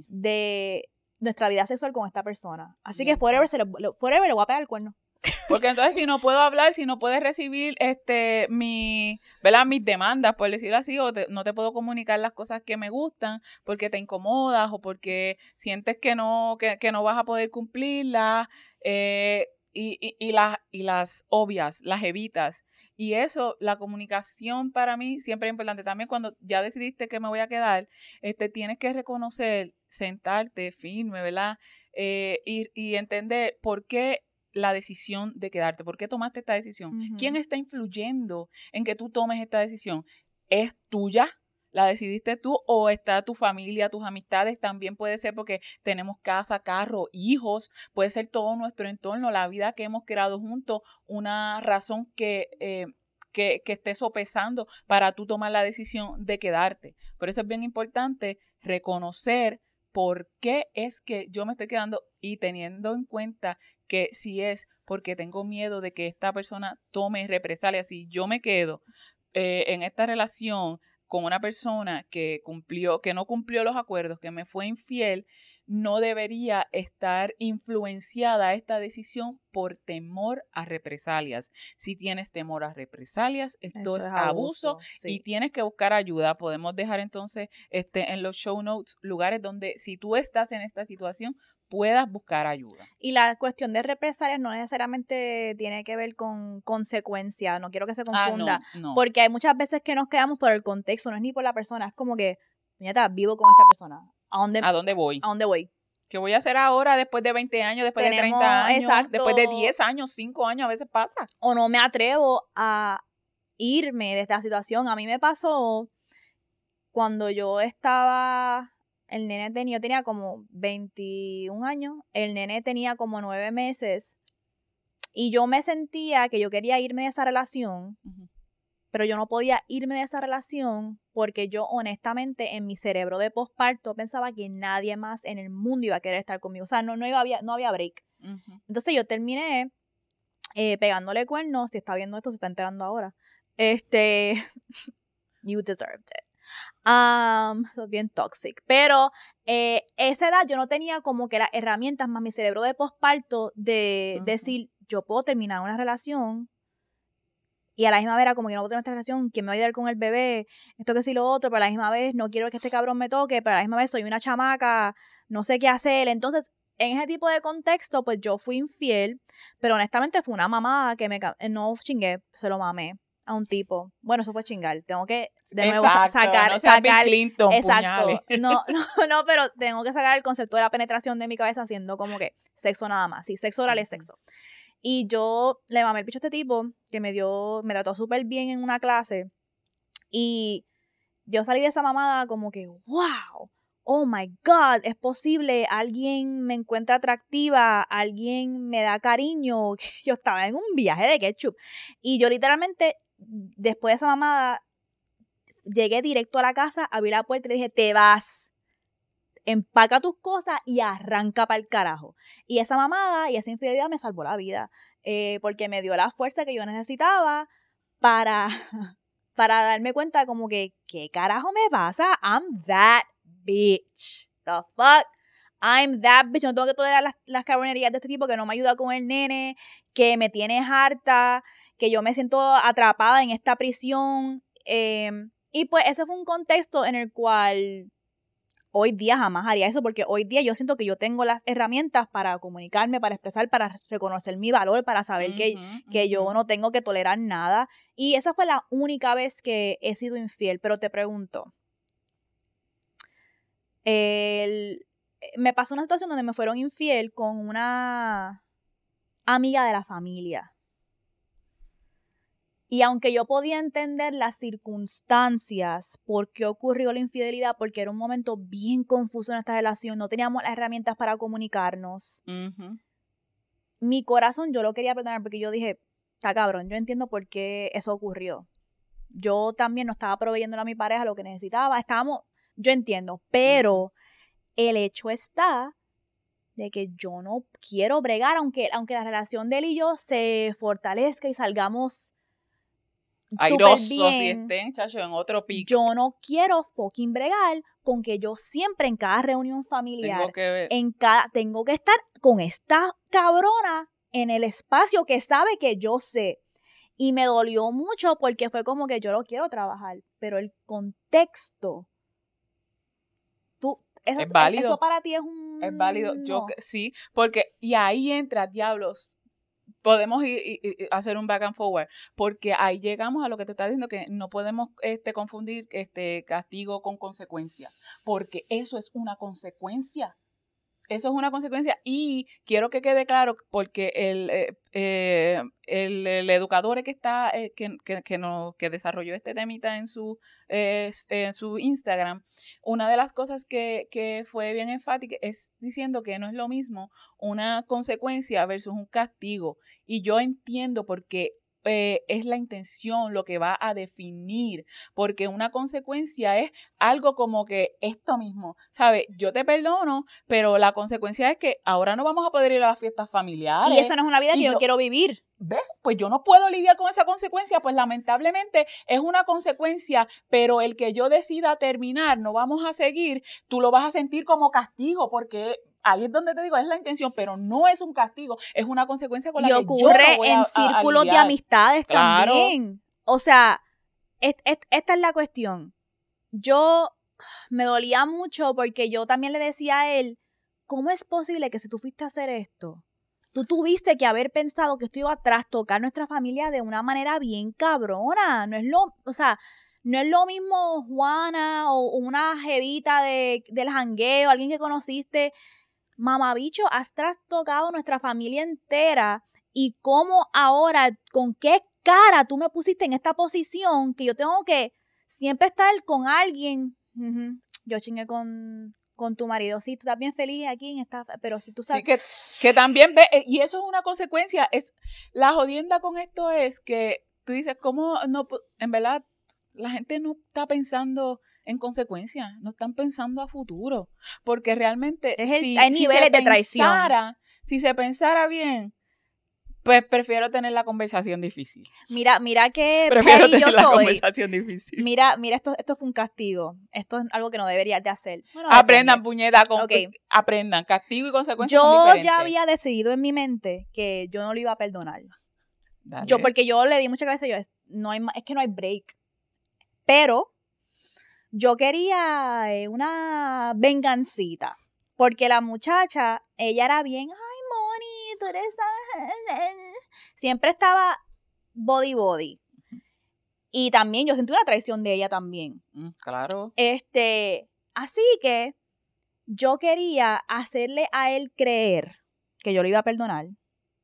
de nuestra vida sexual con esta persona. Así que forever, se le, forever le voy a pegar el cuerno. Porque entonces si no puedo hablar, si no puedes recibir este mi, ¿verdad? mis demandas, por decirlo así, o no te puedo comunicar las cosas que me gustan porque te incomodas o porque sientes que no, que, no vas a poder cumplirlas. Eh, y, y, las, y las obvias, las evitas. Y eso, la comunicación para mí siempre es importante. También cuando ya decidiste que me voy a quedar, este, tienes que reconocer, sentarte firme, ¿verdad? Eh, y, y entender por qué la decisión de quedarte, por qué tomaste esta decisión. ¿Quién está influyendo en que tú tomes esta decisión? ¿Es tuya? La decidiste tú o está tu familia, tus amistades, también puede ser porque tenemos casa, carro, hijos, puede ser todo nuestro entorno, la vida que hemos creado juntos, una razón que... Eh, que, que esté sopesando para tú tomar la decisión de quedarte. Por eso es bien importante reconocer por qué es que yo me estoy quedando y teniendo en cuenta que si es porque tengo miedo de que esta persona tome represalias, si yo me quedo eh, en esta relación con una persona que cumplió, que no cumplió los acuerdos, que me fue infiel, no debería estar influenciada esta decisión por temor a represalias. Si tienes temor a represalias, esto es, abuso, y tienes que buscar ayuda. Podemos dejar entonces este, en los show notes lugares donde si tú estás en esta situación, puedas buscar ayuda. Y la cuestión de represalias no necesariamente tiene que ver con consecuencias, no quiero que se ah, confunda, porque hay muchas veces que nos quedamos por el contexto, no es ni por la persona, es como que, está vivo con esta persona, ¿a dónde, ¿A dónde voy? ¿A dónde voy? ¿Qué voy a hacer ahora después de 20 años, después de 30 años, después de 10 años, 5 años, a veces pasa? O no me atrevo a irme de esta situación. A mí me pasó cuando yo estaba el nene tenía, yo tenía como 21 años, el nene tenía como 9 meses y yo me sentía que yo quería irme de esa relación, pero yo no podía irme de esa relación porque yo honestamente en mi cerebro de posparto pensaba que nadie más en el mundo iba a querer estar conmigo, o sea, no, no, iba, había, no había break. Entonces yo terminé eh, pegándole cuernos, si está viendo esto, se está enterando ahora. Este, you deserved it. Um, bien toxic. Pero eh, esa edad yo no tenía como que las herramientas más mi cerebro de posparto de decir, yo puedo terminar una relación y a la misma vez era como que no puedo terminar esta relación, ¿quién me va a ayudar con el bebé? Esto que sí lo otro, pero a la misma vez no quiero que este cabrón me toque, pero a la misma vez soy una chamaca, no sé qué hacer. Entonces, en ese tipo de contexto, pues yo fui infiel, pero honestamente fue una mamada que me no chingué, se lo mamé a un tipo. Bueno, eso fue chingar. Tengo que de nuevo sacar, no sacar. Clinton, exacto. No, no, no, pero tengo que sacar el concepto de la penetración de mi cabeza haciendo como que sexo nada más. Sí, sexo oral es sexo. Y yo le mamé el picho a este tipo que me dio, me trató súper bien en una clase. Y yo salí de esa mamada como que, wow, oh my God, es posible, alguien me encuentra atractiva, alguien me da cariño. Yo estaba en un viaje de ketchup. Y yo literalmente después de esa mamada, llegué directo a la casa, abrí la puerta y le dije, te vas, empaca tus cosas y arranca para el carajo. Y esa mamada y esa infidelidad me salvó la vida, eh, porque me dio la fuerza que yo necesitaba para, para darme cuenta como que, ¿qué carajo me pasa? I'm that bitch. The fuck? I'm that bitch. No tengo que tolerar las, las cabronerías de este tipo que no me ayuda con el nene, que me tiene harta, que yo me siento atrapada en esta prisión. Em, y pues ese fue un contexto en el cual hoy día jamás haría eso, porque hoy día yo siento que yo tengo las herramientas para comunicarme, para expresar, para reconocer mi valor, para saber que, que yo no tengo que tolerar nada. Y esa fue la única vez que he sido infiel, pero te pregunto. me pasó una situación donde me fueron infiel con una amiga de la familia. Y aunque yo podía entender las circunstancias por qué ocurrió la infidelidad, porque era un momento bien confuso en esta relación, no teníamos las herramientas para comunicarnos, mi corazón yo lo quería perdonar porque yo dije, está cabrón, yo entiendo por qué eso ocurrió. Yo también no estaba proveyéndole a mi pareja lo que necesitaba, estábamos, yo entiendo, pero el hecho está de que yo no quiero bregar, aunque, aunque la relación de él y yo se fortalezca y salgamos airosos y estén, chacho, en otro pico. Yo no quiero fucking bregar con que yo siempre en cada reunión familiar, tengo que en cada, tengo que estar con esta cabrona en el espacio que sabe que yo sé. Y me dolió mucho porque fue como que yo lo quiero trabajar, pero el contexto, eso, es válido. Eso para ti es un... Es válido, yo sí, porque, y ahí entra, diablos, podemos ir, y, hacer un back and forward, porque ahí llegamos a lo que te está diciendo, que no podemos este, confundir este castigo con consecuencia, porque eso es una consecuencia. Eso es una consecuencia y quiero que quede claro porque el, eh, eh, el, educador que está eh, que, que, no, que desarrolló este temita en su, en su Instagram, una de las cosas que, que fue bien enfática es diciendo que no es lo mismo una consecuencia versus un castigo. Y yo entiendo porque eh, es la intención lo que va a definir, porque una consecuencia es algo como que esto mismo, ¿sabes? Yo te perdono, pero la consecuencia es que ahora no vamos a poder ir a las fiestas familiares. Y esa no es una vida que yo, quiero vivir. ¿Ves? Pues yo no puedo lidiar con esa consecuencia, pues lamentablemente es una consecuencia, pero el que yo decida terminar, no vamos a seguir, tú lo vas a sentir como castigo, porque ahí es donde te digo, es la intención, pero no es un castigo, es una consecuencia con la y que ocurre en círculos de amistades también. O sea, esta es la cuestión. Yo me dolía mucho porque yo también le decía a él, ¿cómo es posible que si tú fuiste a hacer esto, tú tuviste que haber pensado que esto iba a trastocar nuestra familia de una manera bien cabrona? No es lo, o sea, no es lo mismo Juana o una jevita de, del jangueo, alguien que conociste mamabicho, has trastocado nuestra familia entera y cómo ahora, con qué cara tú me pusiste en esta posición que yo tengo que siempre estar con alguien. Yo chingué con, con tu marido. Sí, tú estás bien feliz aquí en esta, pero si tú sabes... que, que también ve, eh, y eso es una consecuencia, es, la jodienda con esto es que tú dices, ¿cómo no, en verdad, la gente no está pensando en consecuencia, no están pensando a futuro, porque realmente si, hay niveles de traición. si se pensara bien, pues prefiero tener la conversación difícil. Mira, mira que prefiero tener la conversación difícil. Mira, mira, esto, esto fue un castigo. Esto es algo que no deberías de hacer. aprendan, puñeta, con, aprendan. Castigo y consecuencia. Yo ya había decidido en mi mente que yo no lo iba a perdonar. Yo, porque yo le di mucha cabeza, yo, no hay, es que no hay break. Pero yo quería eh, una vengancita. Porque la muchacha, ella era bien, ay, Moni, tú eres... Siempre estaba body body. Y también yo sentí una traición de ella también. Mm, claro. Este, así que yo quería hacerle a él creer que yo lo iba a perdonar.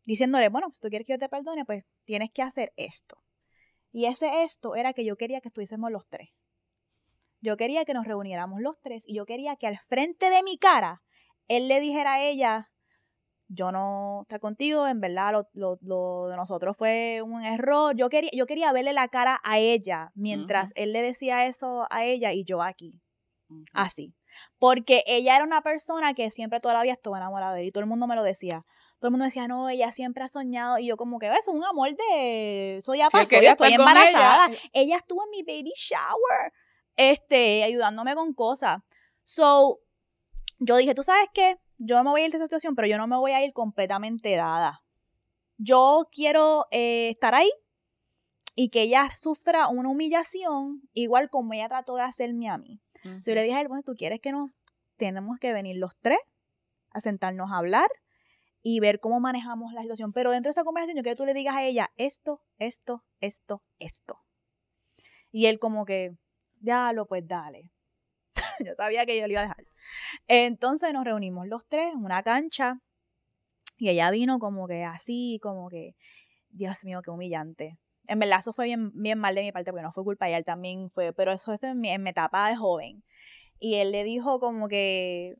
Diciéndole, bueno, si tú quieres que yo te perdone, pues tienes que hacer esto. Y ese esto era que yo quería que estuviésemos los tres. Yo quería que nos reuniéramos los tres y yo quería que al frente de mi cara él le dijera a ella, yo no estoy contigo, en verdad lo, de nosotros fue un error. Yo quería, yo quería verle la cara a ella mientras él le decía eso a ella y yo aquí. Así. Porque ella era una persona que siempre toda la vida estuvo enamorada de él y todo el mundo me lo decía. Todo el mundo decía, no, ella siempre ha soñado. Y yo como que, eso es un amor de... Eso ya pasó, yo estoy embarazada. ella estuvo en mi baby shower este, ayudándome con cosas. So, yo dije, ¿tú sabes qué? Yo me voy a ir de esa situación, pero yo no me voy a ir completamente dada. Yo quiero eh, estar ahí y que ella sufra una humillación, igual como ella trató de hacerme a mí. yo le dije a él, bueno, ¿tú quieres que nos tenemos que venir los tres a sentarnos a hablar y ver cómo manejamos la situación? Pero dentro de esa conversación yo quiero que tú le digas a ella esto, esto, esto, esto. Y él como que, lo pues dale. yo sabía que yo le iba a dejar. Entonces nos reunimos los tres en una cancha y ella vino como que así, como que, Dios mío, qué humillante. En verdad, eso fue bien, bien mal de mi parte porque no fue culpa de él, también fue, pero eso es en mi, en mi etapa de joven. Y él le dijo como que,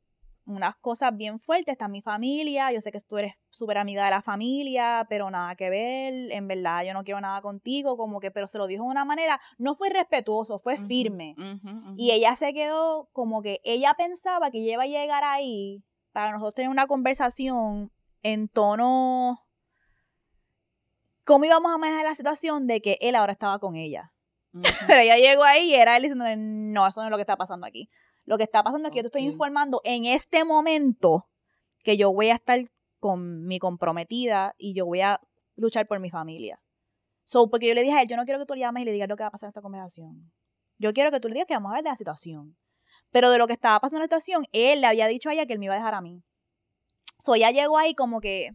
unas cosas bien fuertes. Está mi familia, yo sé que tú eres súper amiga de la familia, pero nada que ver, en verdad yo no quiero nada contigo, como que, pero se lo dijo de una manera, no fue respetuoso, fue firme. Y ella se quedó como que ella pensaba que ella iba a llegar ahí para nosotros tener una conversación en tono... ¿Cómo íbamos a manejar la situación de que él ahora estaba con ella? Pero ella llegó ahí y era él diciendo, no, eso no es lo que está pasando aquí. Lo que está pasando es que yo te estoy informando en este momento que yo voy a estar con mi comprometida y yo voy a luchar por mi familia. So, porque yo le dije a él, yo no quiero que tú le llames y le digas lo que va a pasar en esta conversación. Yo quiero que tú le digas que vamos a ver de la situación. Pero de lo que estaba pasando en la situación, él le había dicho a ella que él me iba a dejar a mí. So, ella llegó ahí como que,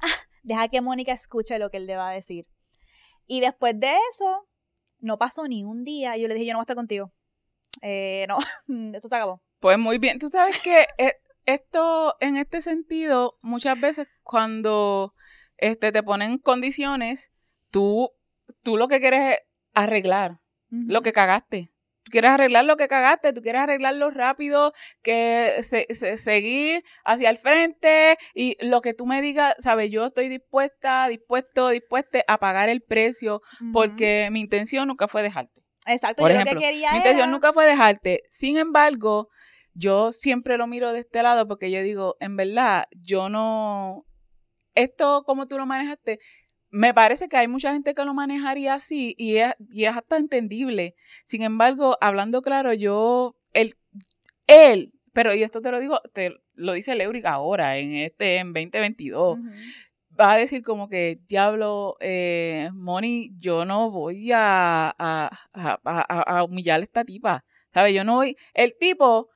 ah, deja que Mónica escuche lo que él le va a decir. Y después de eso, no pasó ni un día. Y yo le dije, yo no voy a estar contigo. Eh, no, esto se acabó. Pues muy bien, tú sabes que eh, esto, en este sentido, muchas veces cuando este, te ponen condiciones, tú, tú lo que quieres es arreglar lo que cagaste. Tú quieres arreglar lo que cagaste, tú quieres arreglarlo rápido, que seguir hacia el frente y lo que tú me digas, sabes, yo estoy dispuesta, dispuesto, dispuesta a pagar el precio porque mi intención nunca fue dejarte. Exacto, yo lo que quería Mi intención nunca fue dejarte. Sin embargo, yo siempre lo miro de este lado porque yo digo, en verdad, yo no, esto como tú lo manejaste, me parece que hay mucha gente que lo manejaría así y es, y es hasta entendible. Sin embargo, hablando claro, yo, él, él, pero y esto te lo digo, te lo dice Leuric ahora, en este, en 2022. Va a decir como que, diablo, eh, Moni, yo no voy a, a, a, a humillar a esta tipa. ¿Sabes? Yo no voy. El tipo,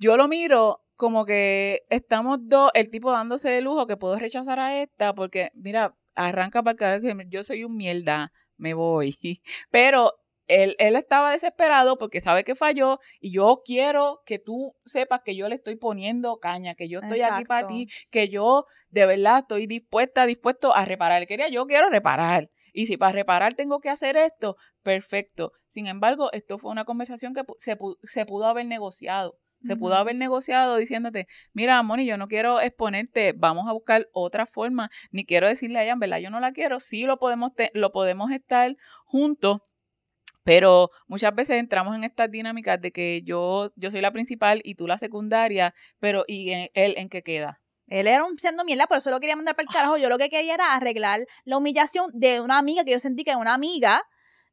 yo lo miro como que estamos dos, el tipo dándose de lujo que puedo rechazar a esta porque, mira, arranca para que yo soy un mierda, me voy. Pero él, él, estaba desesperado porque sabe que falló y yo quiero que tú sepas que yo le estoy poniendo caña, que yo estoy aquí para ti, que yo de verdad estoy dispuesta, dispuesto a reparar. Él quería, yo quiero reparar. Y si para reparar tengo que hacer esto, perfecto. Sin embargo, esto fue una conversación que se, se pudo haber negociado. Se pudo haber negociado diciéndote, mira, Moni, yo no quiero exponerte, vamos a buscar otra forma, ni quiero decirle a ella, en verdad, yo no la quiero, sí lo podemos, lo podemos estar juntos, pero muchas veces entramos en estas dinámicas de que yo, yo soy la principal y tú la secundaria, pero ¿y él en qué queda? Él era un siendo mierda, por eso lo quería mandar para el carajo. Yo lo que quería era arreglar la humillación de una amiga que yo sentí que era una amiga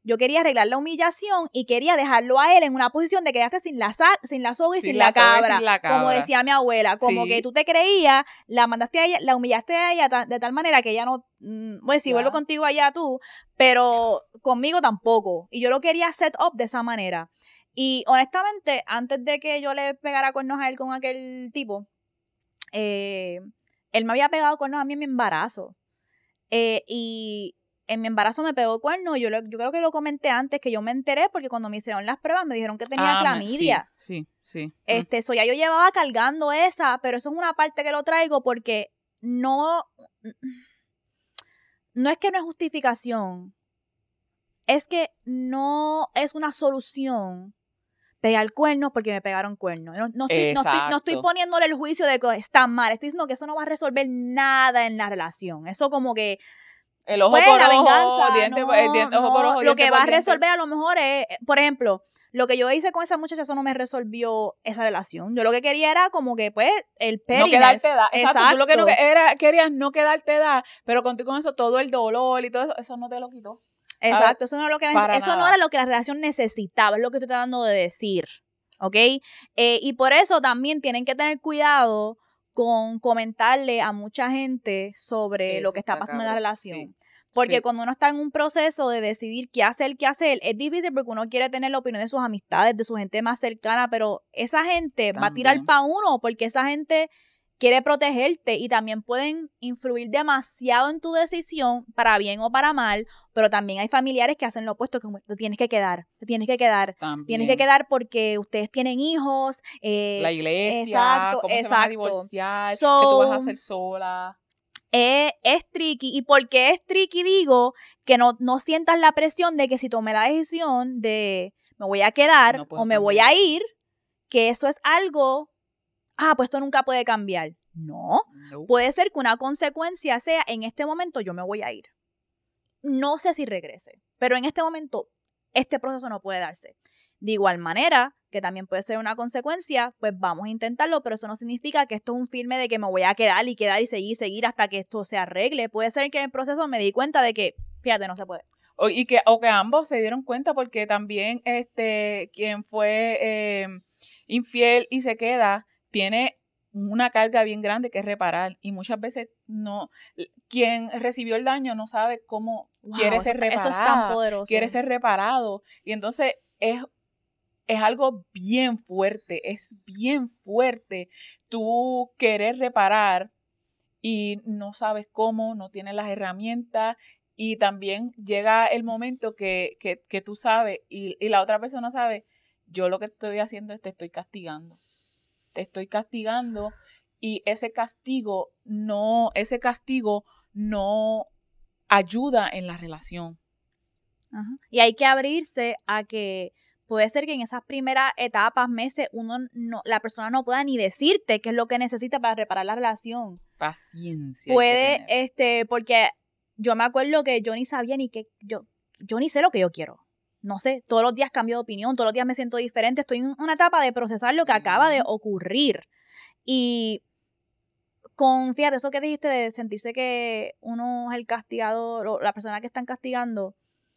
yo quería arreglar la humillación y quería dejarlo a él en una posición de quedarte sin la, sin la soga y sin, la, cabra, Como decía mi abuela, como que tú te creías, la mandaste a ella, la humillaste a ella de tal manera que ella no, bueno, mm, si vuelvo contigo allá tú, pero conmigo tampoco. Y yo lo quería set up de esa manera. Y honestamente, antes de que yo le pegara cuernos a él con aquel tipo, eh, él me había pegado cuernos a mí en mi embarazo. Eh, y en mi embarazo me pegó cuerno. Yo, yo creo que lo comenté antes, que yo me enteré porque cuando me hicieron las pruebas me dijeron que tenía ah, clamidia. Sí, sí. Mm. Este, eso ya yo llevaba cargando esa, pero eso es una parte que lo traigo porque no. No es que no es justificación. Es que no es una solución pegar cuernos porque me pegaron cuernos. No, no, estoy, no, estoy, poniéndole el juicio de que está mal. Estoy diciendo que eso no va a resolver nada en la relación. Eso como que el ojo pues, por la ojo, venganza, diente, ojo por ojo. Lo que va a resolver a lo mejor es, eh, por ejemplo, lo que yo hice con esa muchacha, eso no me resolvió esa relación. Yo lo que quería era como que, pues, el perines. No quedarte edad. Exacto. Tú lo que no era, querías no quedarte edad, pero contigo con eso, todo el dolor y todo eso, eso no te lo quitó. Exacto, eso no, lo que, eso no era lo que la relación necesitaba, es lo que estoy tratando de decir. ¿Ok? Eh, y por eso también tienen que tener cuidado con comentarle a mucha gente sobre lo que está pasando en la relación. Porque cuando uno está en un proceso de decidir qué hacer, qué hacer, es difícil porque uno quiere tener la opinión de sus amistades, de su gente más cercana, pero esa gente va a tirar para uno porque esa gente quiere protegerte y también pueden influir demasiado en tu decisión, para bien o para mal, pero también hay familiares que hacen lo opuesto, que te tienes que quedar, te tienes que quedar, tienes que quedar porque ustedes tienen hijos. Eh, la iglesia, exacto, cómo exacto. se van a divorciar, que tú vas a hacer sola. Es, tricky. ¿Y por qué es tricky? Digo que no, no sientas la presión de que si tomé la decisión de me voy a quedar o me voy a ir, que eso es algo ah, pues esto nunca puede cambiar. No. Puede ser que una consecuencia sea, en este momento yo me voy a ir. No sé si regrese, pero en este momento este proceso no puede darse. De igual manera, que también puede ser una consecuencia, pues vamos a intentarlo, pero eso no significa que esto es un firme de que me voy a quedar y quedar y seguir, seguir hasta que esto se arregle. Puede ser que en el proceso me di cuenta de que, fíjate, no se puede. O, y que, o que ambos se dieron cuenta porque también este, quien fue eh, infiel y se queda, tiene una carga bien grande que reparar y muchas veces no quien recibió el daño no sabe cómo quiere ser reparado, eso es tan poderoso. quiere ser reparado y entonces es es algo bien fuerte, es bien fuerte tú querer reparar y no sabes cómo, no tienes las herramientas y también llega el momento que, que, que tú sabes y, y, la otra persona sabe, yo lo que estoy haciendo es te estoy castigando. Te estoy castigando y ese castigo no, ese castigo no ayuda en la relación. Y hay que abrirse a que puede ser que en esas primeras etapas, meses, uno no, la persona no pueda ni decirte qué es lo que necesita para reparar la relación. Paciencia. Puede, este, porque yo me acuerdo que yo ni sabía ni que yo, yo ni sé lo que yo quiero. No sé, todos los días cambio de opinión, todos los días me siento diferente, estoy en una etapa de procesar lo que acaba de ocurrir. Y con, fíjate, eso que dijiste de sentirse que uno es el castigador o la persona que están castigando,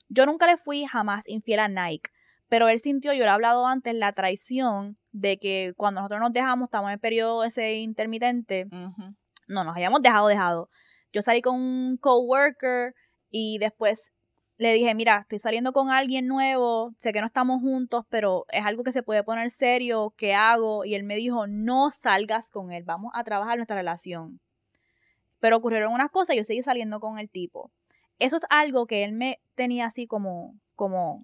yo nunca le fui jamás infiel a Nike, pero él sintió, yo le he hablado antes, la traición de que cuando nosotros nos dejamos, estamos en el periodo ese intermitente, no nos habíamos dejado, dejado. Yo salí con un coworker y después le dije, mira, estoy saliendo con alguien nuevo, sé que no estamos juntos, pero es algo que se puede poner serio, ¿qué hago? Y él me dijo, no salgas con él, vamos a trabajar nuestra relación. Pero ocurrieron unas cosas y yo seguí saliendo con el tipo eso es algo que él me tenía así como, como,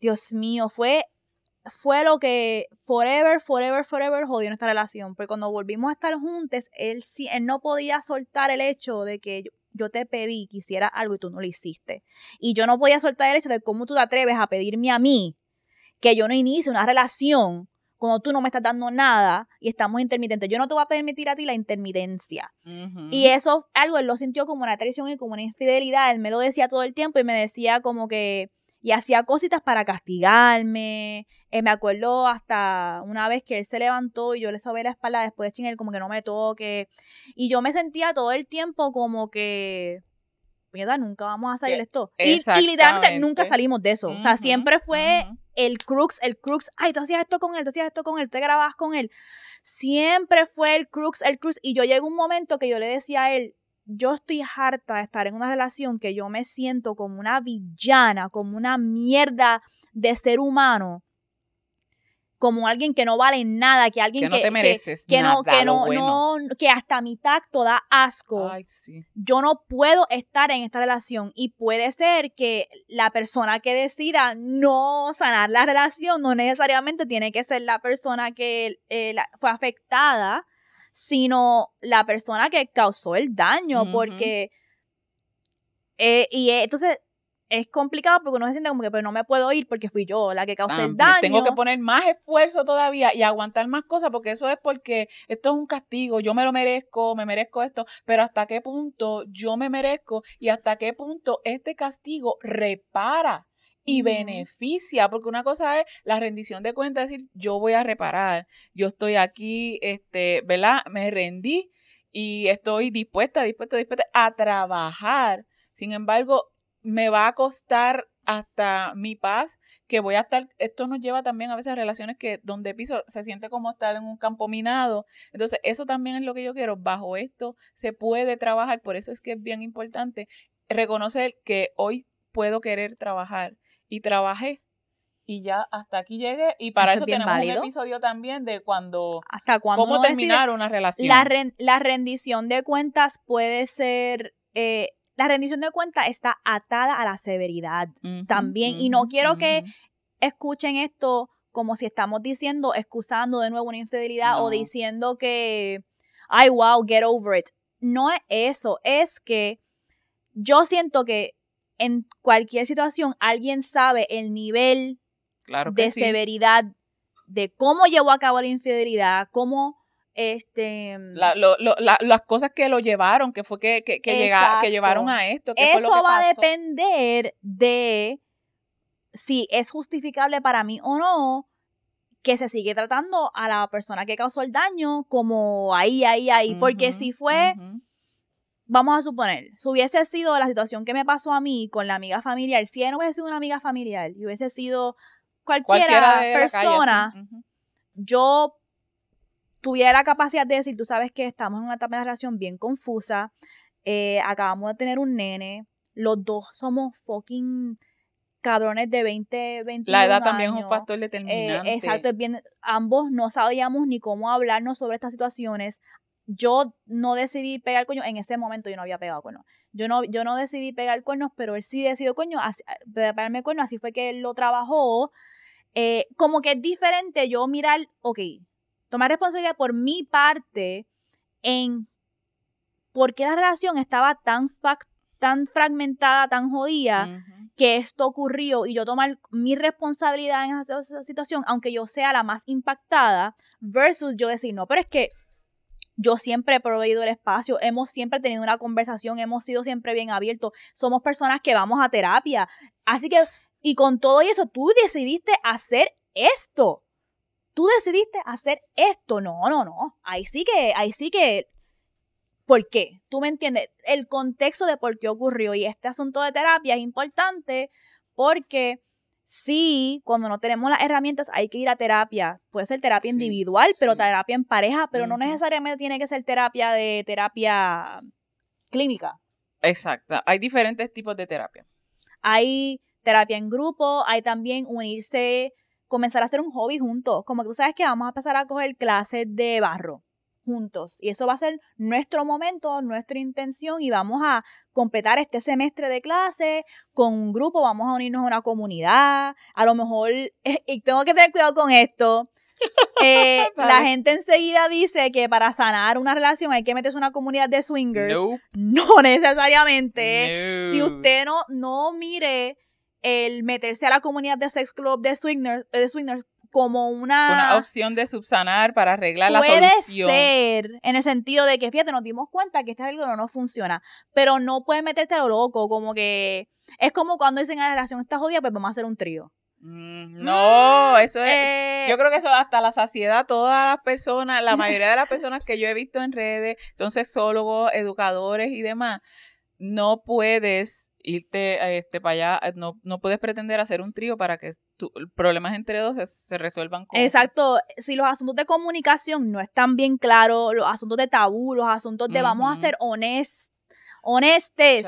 Dios mío, fue, fue lo que forever, forever, forever jodió nuestra relación. Porque cuando volvimos a estar juntos, él, él no podía soltar el hecho de que yo, yo te pedí que hiciera algo y tú no lo hiciste. Y yo no podía soltar el hecho de cómo tú te atreves a pedirme a mí que yo no inicie una relación cuando tú no me estás dando nada y estamos intermitentes. Yo no te voy a permitir a ti la intermitencia. Y eso, algo, él lo sintió como una traición y como una infidelidad. Él me lo decía todo el tiempo y me decía como que, y hacía cositas para castigarme. Eh, me acuerdo hasta una vez que él se levantó y yo le sobé la espalda después de chingar, como que no me toque. Y yo me sentía todo el tiempo como que, mierda, nunca vamos a salir de esto. Y, y, literalmente nunca salimos de eso. o sea, siempre fue el crux, el crux, ay, tú hacías esto con él, tú hacías esto con él, tú grababas con él. Siempre fue el crux, el crux. Y yo llegué a un momento que yo le decía a él, yo estoy harta de estar en una relación que yo me siento como una villana, como una mierda de ser humano como alguien que no vale nada, que alguien que, no te mereces que, no, que no, no, que hasta mi tacto da asco. Yo no puedo estar en esta relación y puede ser que la persona que decida no sanar la relación no necesariamente tiene que ser la persona que eh, fue afectada, sino la persona que causó el daño, porque eh, y eh, entonces es complicado porque uno se siente como que, pero no me puedo ir porque fui yo la que causé el daño. Tengo que poner más esfuerzo todavía y aguantar más cosas porque eso es porque esto es un castigo, yo me lo merezco, me merezco esto, pero hasta qué punto yo me merezco y hasta qué punto este castigo repara y beneficia, porque una cosa es la rendición de cuentas, decir, yo voy a reparar, yo estoy aquí, este, ¿verdad? Me rendí y estoy dispuesta, dispuesta, dispuesta a trabajar. Sin embargo, me va a costar hasta mi paz, que voy a estar, esto nos lleva también a veces a relaciones que donde piso se siente como estar en un campo minado. Entonces, eso también es lo que yo quiero. Bajo esto se puede trabajar, por eso es que es bien importante reconocer que hoy puedo querer trabajar y trabajé y ya hasta aquí llegué y para eso, tenemos un episodio también de cuando hasta cuando cómo terminar una relación. La, la rendición de cuentas puede ser eh, la rendición de cuentas está atada a la severidad también. y no quiero que escuchen esto como si estamos diciendo, excusando de nuevo una infidelidad o diciendo que, ay, wow, get over it. No es eso, es que yo siento que en cualquier situación alguien sabe el nivel de severidad de cómo llevó a cabo la infidelidad, cómo este las cosas que lo llevaron, que fue que, que, que, que llevaron a esto. Eso va a depender de si es justificable para mí o no que se sigue tratando a la persona que causó el daño como ahí, ahí, ahí. Porque si fue, vamos a suponer, si hubiese sido la situación que me pasó a mí con la amiga familiar, si no hubiese sido una amiga familiar y hubiese sido cualquiera, persona, yo tuviera la capacidad de decir, tú sabes que estamos en una etapa de relación bien confusa, eh, acabamos de tener un nene, los dos somos fucking cabrones de 20, 21 La edad también es un factor determinante. Eh, exacto, es bien, ambos no sabíamos ni cómo hablarnos sobre estas situaciones. Yo no decidí pegar coño, en ese momento yo no había pegado cuernos. Yo no, yo no decidí pegar cuernos, pero él sí decidió coño, así, pegarme cuernos, así fue que él lo trabajó. Eh, como que es diferente yo mirar, ok, tomar responsabilidad por mi parte en por qué la relación estaba tan, tan fragmentada, tan jodida, que esto ocurrió y yo tomar mi responsabilidad en esa situación, aunque yo sea la más impactada, versus yo decir, no, pero es que yo siempre he proveído el espacio, hemos siempre tenido una conversación, hemos sido siempre bien abiertos, somos personas que vamos a terapia. Así que, y con todo eso, tú decidiste hacer esto. Tú decidiste hacer esto. No, no, no. Ahí sí que, ahí sí que. ¿Por qué? ¿Tú me entiendes? El contexto de por qué ocurrió. Y este asunto de terapia es importante porque Sí, cuando no tenemos las herramientas hay que ir a terapia. Puede ser terapia individual, pero terapia en pareja, pero no necesariamente tiene que ser terapia de terapia clínica. Exacto. Hay diferentes tipos de terapia. Hay terapia en grupo, hay también unirse, comenzar a hacer un hobby juntos. Como que tú sabes que vamos a empezar a coger clases de barro juntos. Y eso va a ser nuestro momento, nuestra intención y vamos a completar este semestre de clase con un grupo, vamos a unirnos a una comunidad. A lo mejor, y tengo que tener cuidado con esto. Eh, la gente enseguida dice que para sanar una relación hay que meterse en una comunidad de swingers. No necesariamente. Si usted no, no mire el meterse a la comunidad de sex club de swingers, de swingers como una... Una opción de subsanar para arreglar la solución. Puede ser, en el sentido de que, fíjate, nos dimos cuenta que este arreglo no funciona, pero no puedes meterte a lo loco, como que... Es como cuando dicen, la relación está jodida, pues vamos a hacer un trío. Mm, no, eso es. Eh, yo creo que eso hasta la saciedad, todas las personas, la mayoría de las personas que yo he visto en redes son sexólogos, educadores y demás. No puedes irte este, para allá, eh, no, no puedes pretender hacer un trío para que tu, problemas entre dos se, resuelvan con... Exacto, si los asuntos de comunicación no están bien claros, los asuntos de tabú, los asuntos de vamos a ser honestos, honestes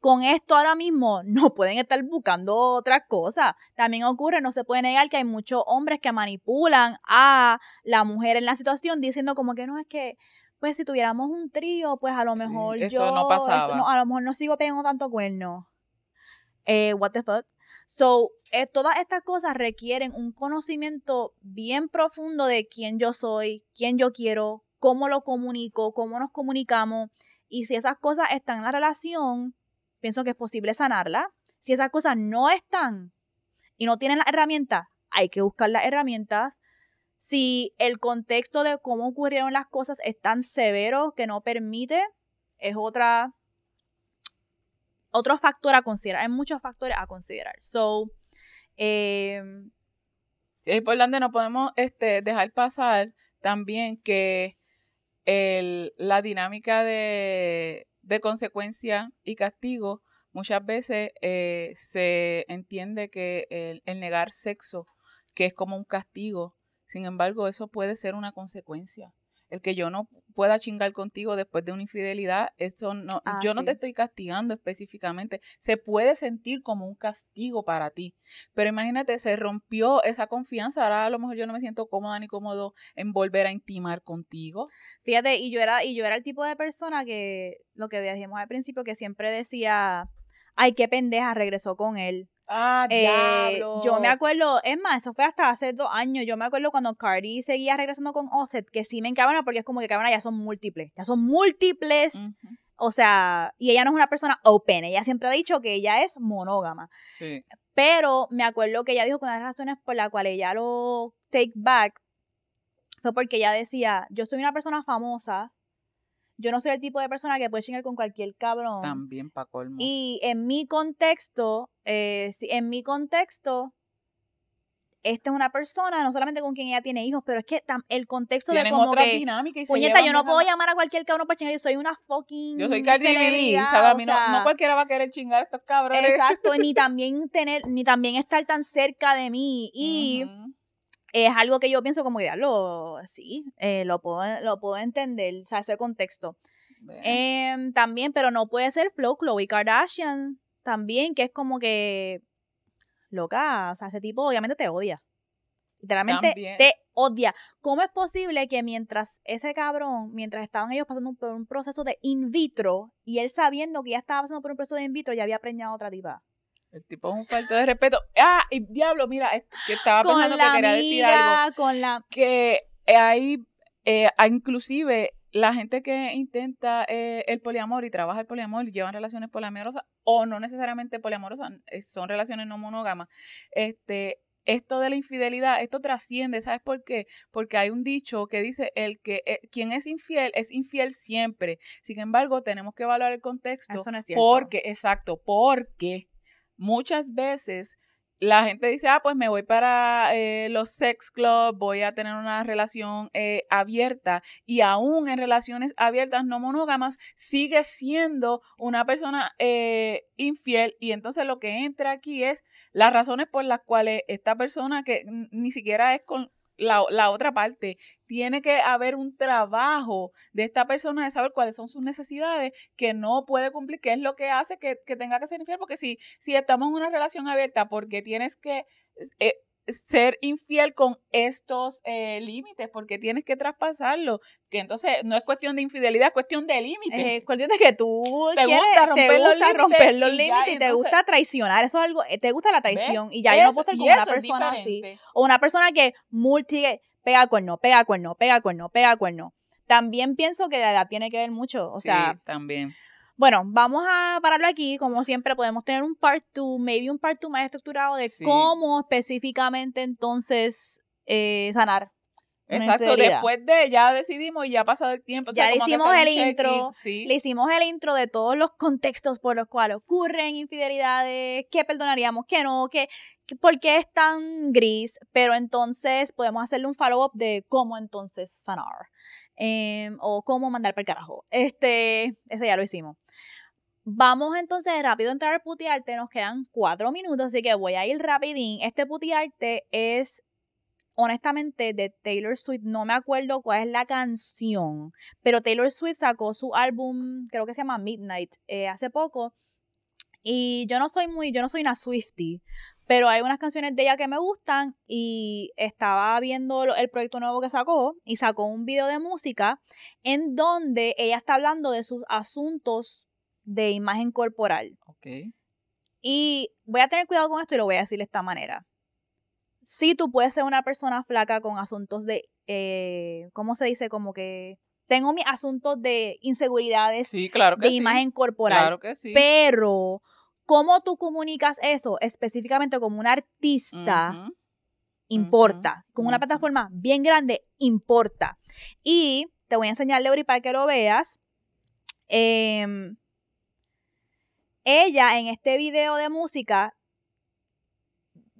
con esto ahora mismo, no pueden estar buscando otras cosas. También ocurre, no se puede negar que hay muchos hombres que manipulan a la mujer en la situación diciendo como que no es que pues si tuviéramos un trío, pues a lo mejor yo... Eso no pasaba. a lo mejor no sigo pegando tanto cuerno. Eh, what the fuck. So, eh, todas estas cosas requieren un conocimiento bien profundo de quién yo soy, quién yo quiero, cómo lo comunico, cómo nos comunicamos. Y si esas cosas están en la relación, pienso que es posible sanarla. Si esas cosas no están y no tienen las herramientas, hay que buscar las herramientas si el contexto de cómo ocurrieron las cosas es tan severo que no permite, es otra otro factor a considerar. Hay muchos factores a considerar. So, eh, es importante, no podemos este, dejar pasar también que la dinámica de, de consecuencia y castigo muchas veces eh, se entiende que el, negar sexo, que es como un castigo, sin embargo, eso puede ser una consecuencia. El que yo no pueda chingar contigo después de una infidelidad, eso no, ah, yo no te estoy castigando específicamente. Se puede sentir como un castigo para ti. Pero imagínate, se rompió esa confianza. Ahora a lo mejor yo no me siento cómoda ni cómodo en volver a intimar contigo. Fíjate, y yo era, y yo era el tipo de persona que, lo que dijimos al principio, que siempre decía, ay, qué pendeja, regresó con él. Ah, eh, Yo me acuerdo, es más, eso fue hasta hace dos años. Yo me acuerdo cuando Cardi seguía regresando con Offset, que sí me encabana porque es como que cabrona ya son múltiples. Ya son múltiples. O sea, y ella no es una persona open. Ella siempre ha dicho que ella es monógama. Sí. Pero me acuerdo que ella dijo que una de las razones por la cual ella lo take back fue porque ella decía: Yo soy una persona famosa yo no soy el tipo de persona que puede chingar con cualquier cabrón. También pa' colmo. Y en mi contexto, eh, en mi contexto, esta es una persona, no solamente con quien ella tiene hijos, pero es que el contexto de como otra que, dinámica y puñeta, yo no puedo llamar a cualquier cabrón para chingar, yo soy una fucking Yo soy Cardi B, ¿sabes? A mí no, no, cualquiera va a querer chingar a estos cabrones. Exacto, ni también tener, ni también estar tan cerca de mí y es algo que yo pienso como que, lo sí, eh, lo, puedo, lo puedo entender, o sea, ese contexto. Em, también, pero no puede ser Flow, Chloe Kardashian, también, que es como que, loca, o sea, ese tipo obviamente te odia. literalmente También. te odia. ¿Cómo es posible que mientras ese cabrón, mientras estaban ellos pasando por un proceso de in vitro y él sabiendo que ya estaba pasando por un proceso de in vitro, ya había preñado a otra tipa? El tipo es un falto de respeto. Ah, y diablo, mira, esto- que estaba Con pensando que quería decir algo. con la... Que hay, eh, hay inclusive la gente que intenta eh, el poliamor y trabaja el poliamor y llevan relaciones poliamorosas o no necesariamente poliamorosas, eh, son relaciones no monógamas. Este, esto de la infidelidad, esto trasciende, ¿sabes por qué? Porque hay un dicho que dice el que eh, quien es infiel es infiel siempre. Sin embargo, tenemos que evaluar el contexto Eso no es cierto. porque, exacto, porque muchas veces la gente dice, ah, pues me voy para eh, los sex clubs, voy a tener una relación eh, abierta y aún en relaciones abiertas no monógamas sigue siendo una persona eh, infiel y entonces lo que entra aquí es las razones por las cuales esta persona que ni siquiera es con la, la otra parte, tiene que haber un trabajo de esta persona de saber cuáles son sus necesidades que no puede cumplir, qué es lo que hace que, que tenga que ser infiel, porque si, si estamos en una relación abierta porque tienes que eh, ser infiel con estos eh, límites, porque tienes que traspasarlo, que entonces no es cuestión de infidelidad, es cuestión de límites. Eh, cuestión de que tú Te quieres, gusta romper te los gusta límites romper los y ya, límites y, y te entonces- gusta traicionar. Eso es algo, eh, te gusta la traición. ¿Ves? Y ya yo no puedo estar con una es persona así. O una persona que multi, pega cuerno, pega cuerno, pega cuerno, pega cuerno. También pienso que la edad tiene que ver mucho. O sea, sí, también. Bueno, vamos a pararlo aquí. Como siempre, podemos tener un part 2, maybe un part 2 más estructurado de Sí. cómo específicamente entonces eh, sanar. Exacto, después de ya decidimos y ya ha pasado el tiempo. o sea, Ya que hicimos el intro, Sí. Le hicimos el intro de todos los contextos por los cuales ocurren infidelidades, qué perdonaríamos, qué no, qué, qué- por qué es tan gris, pero entonces podemos hacerle un follow-up de cómo entonces sanar em, o cómo mandar para el carajo. Este, ese ya lo hicimos. Vamos entonces rápido a entrar al putearte, nos quedan cuatro minutos, así que voy a ir rapidín. Este putearte es honestamente de Taylor Swift, no me acuerdo cuál es la canción, pero Taylor Swift sacó su álbum, creo que se llama Midnight, eh, hace poco. Y yo no soy muy, yo no soy una Swiftie, pero hay unas canciones de ella que me gustan y estaba viendo el proyecto nuevo que sacó y sacó un video de música en donde ella está hablando de sus asuntos de imagen corporal. Ok. Y voy a tener cuidado con esto y lo voy a decir de esta manera. Sí, tú puedes ser una persona flaca con asuntos de, eh, ¿cómo se dice? Como que tengo mis asuntos de inseguridades Sí, claro que de sí. imagen corporal. Claro que sí. Pero, ¿cómo tú comunicas eso específicamente como un artista? Importa. Con una plataforma bien grande, importa. Y te voy a enseñar, Leury, para que lo veas. Em, ella en este video de música,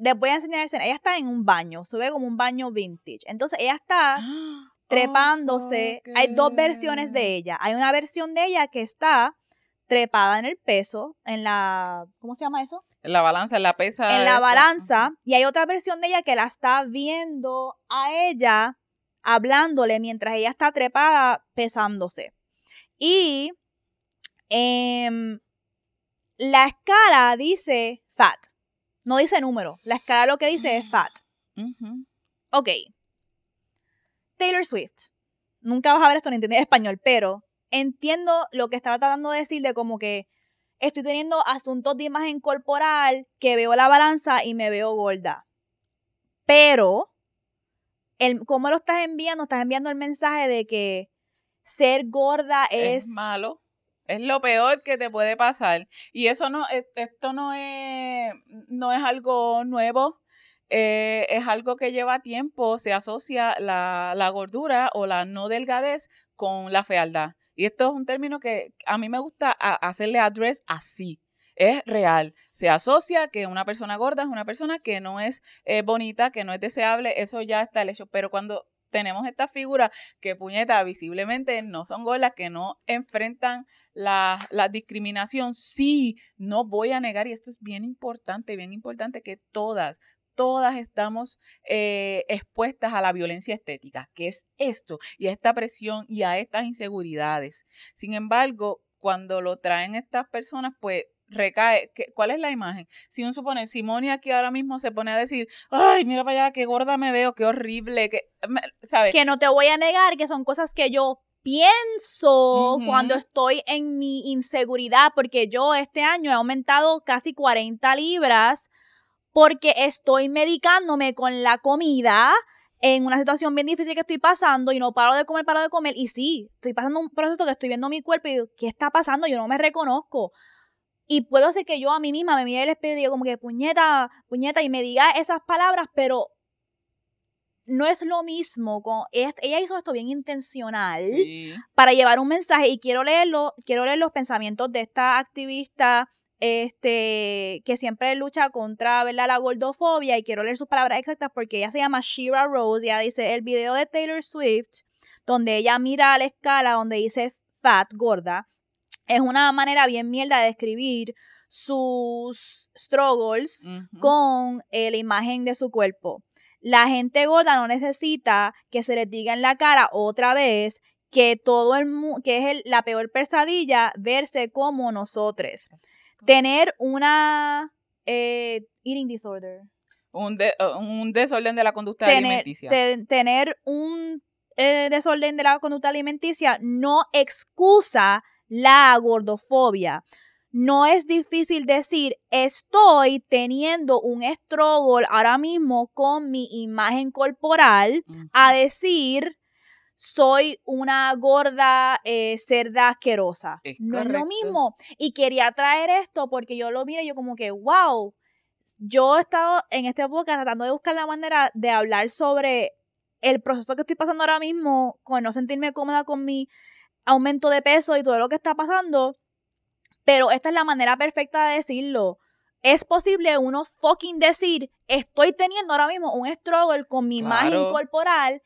les voy a enseñar escena. Ella está en un baño, sube como un baño vintage. Entonces ella está trepándose. Hay dos versiones de ella. Hay una versión de ella que está trepada en el peso, en la, ¿cómo se llama eso? En la balanza, en la pesa. en la esta. balanza. Y hay otra versión de ella que la está viendo a ella, hablándole mientras ella está trepada, pesándose. Y em, la escala dice fat. No dice número. La escala lo que dice es fat. Ok. Taylor Swift. Nunca vas a ver esto en internet español, pero entiendo lo que estaba tratando de decir de como que estoy teniendo asuntos de imagen corporal, que veo la balanza y me veo gorda. Pero, el, ¿cómo lo estás enviando? Estás enviando el mensaje de que ser gorda es... es malo. Es lo peor que te puede pasar. Y eso no, es- esto no es, no es algo nuevo. eh, es algo que lleva tiempo. Se asocia la, la gordura o la no delgadez con la fealdad. Y esto es un término que a mí me gusta a- hacerle address así. Es real. Se asocia que una persona gorda es una persona que no es eh, bonita, que no es deseable. Eso ya está el hecho. Pero cuando tenemos esta figura que puñeta visiblemente no son gordas, que no enfrentan la, la discriminación, sí, no voy a negar, y esto es bien importante, bien importante que todas, todas estamos eh, expuestas a la violencia estética, que es esto, y a esta presión y a estas inseguridades. Sin embargo, cuando lo traen estas personas, pues recae. ¿Cuál es la imagen? Si uno supone, Simone aquí ahora mismo se pone a decir, ay, mira para allá, qué gorda me veo, qué horrible, que, ¿sabes? Que no te voy a negar que son cosas que yo pienso cuando estoy en mi inseguridad, porque yo este año he aumentado casi 40 libras porque estoy medicándome con la comida en una situación bien difícil que estoy pasando y no paro de comer, paro de comer. Y sí, estoy pasando un proceso que estoy viendo mi cuerpo y digo, ¿qué está pasando? Yo no me reconozco. Y puedo hacer que yo a mí misma me mire el espejo y diga como que puñeta, puñeta, y me diga esas palabras, pero no es lo mismo. Con, ella hizo esto bien intencional para llevar un mensaje y quiero leerlo, quiero leer los pensamientos de esta activista este, que siempre lucha contra la gordofobia y quiero leer sus palabras exactas porque ella se llama Shira Rose, ella dice el video de Taylor Swift donde ella mira a la escala donde dice fat, gorda, es una manera bien mierda de describir sus struggles con eh, la imagen de su cuerpo. La gente gorda no necesita que se les diga en la cara otra vez que todo el que es la peor pesadilla verse como nosotros. Tener una eh, eating disorder. Un, un, desorden de la conducta alimenticia. tener un eh, desorden de la conducta alimenticia no excusa la gordofobia no es difícil decir, estoy teniendo un struggle ahora mismo con mi imagen corporal, a decir, soy una gorda eh, cerda asquerosa. no es lo mismo. Y quería traer esto porque yo lo mire yo como que, wow, yo he estado en esta época tratando de buscar la manera de hablar sobre el proceso que estoy pasando ahora mismo, con no sentirme cómoda con mi aumento de peso y todo lo que está pasando pero esta es la manera perfecta de decirlo. Es posible uno fucking decir, estoy teniendo ahora mismo un struggle con mi imagen corporal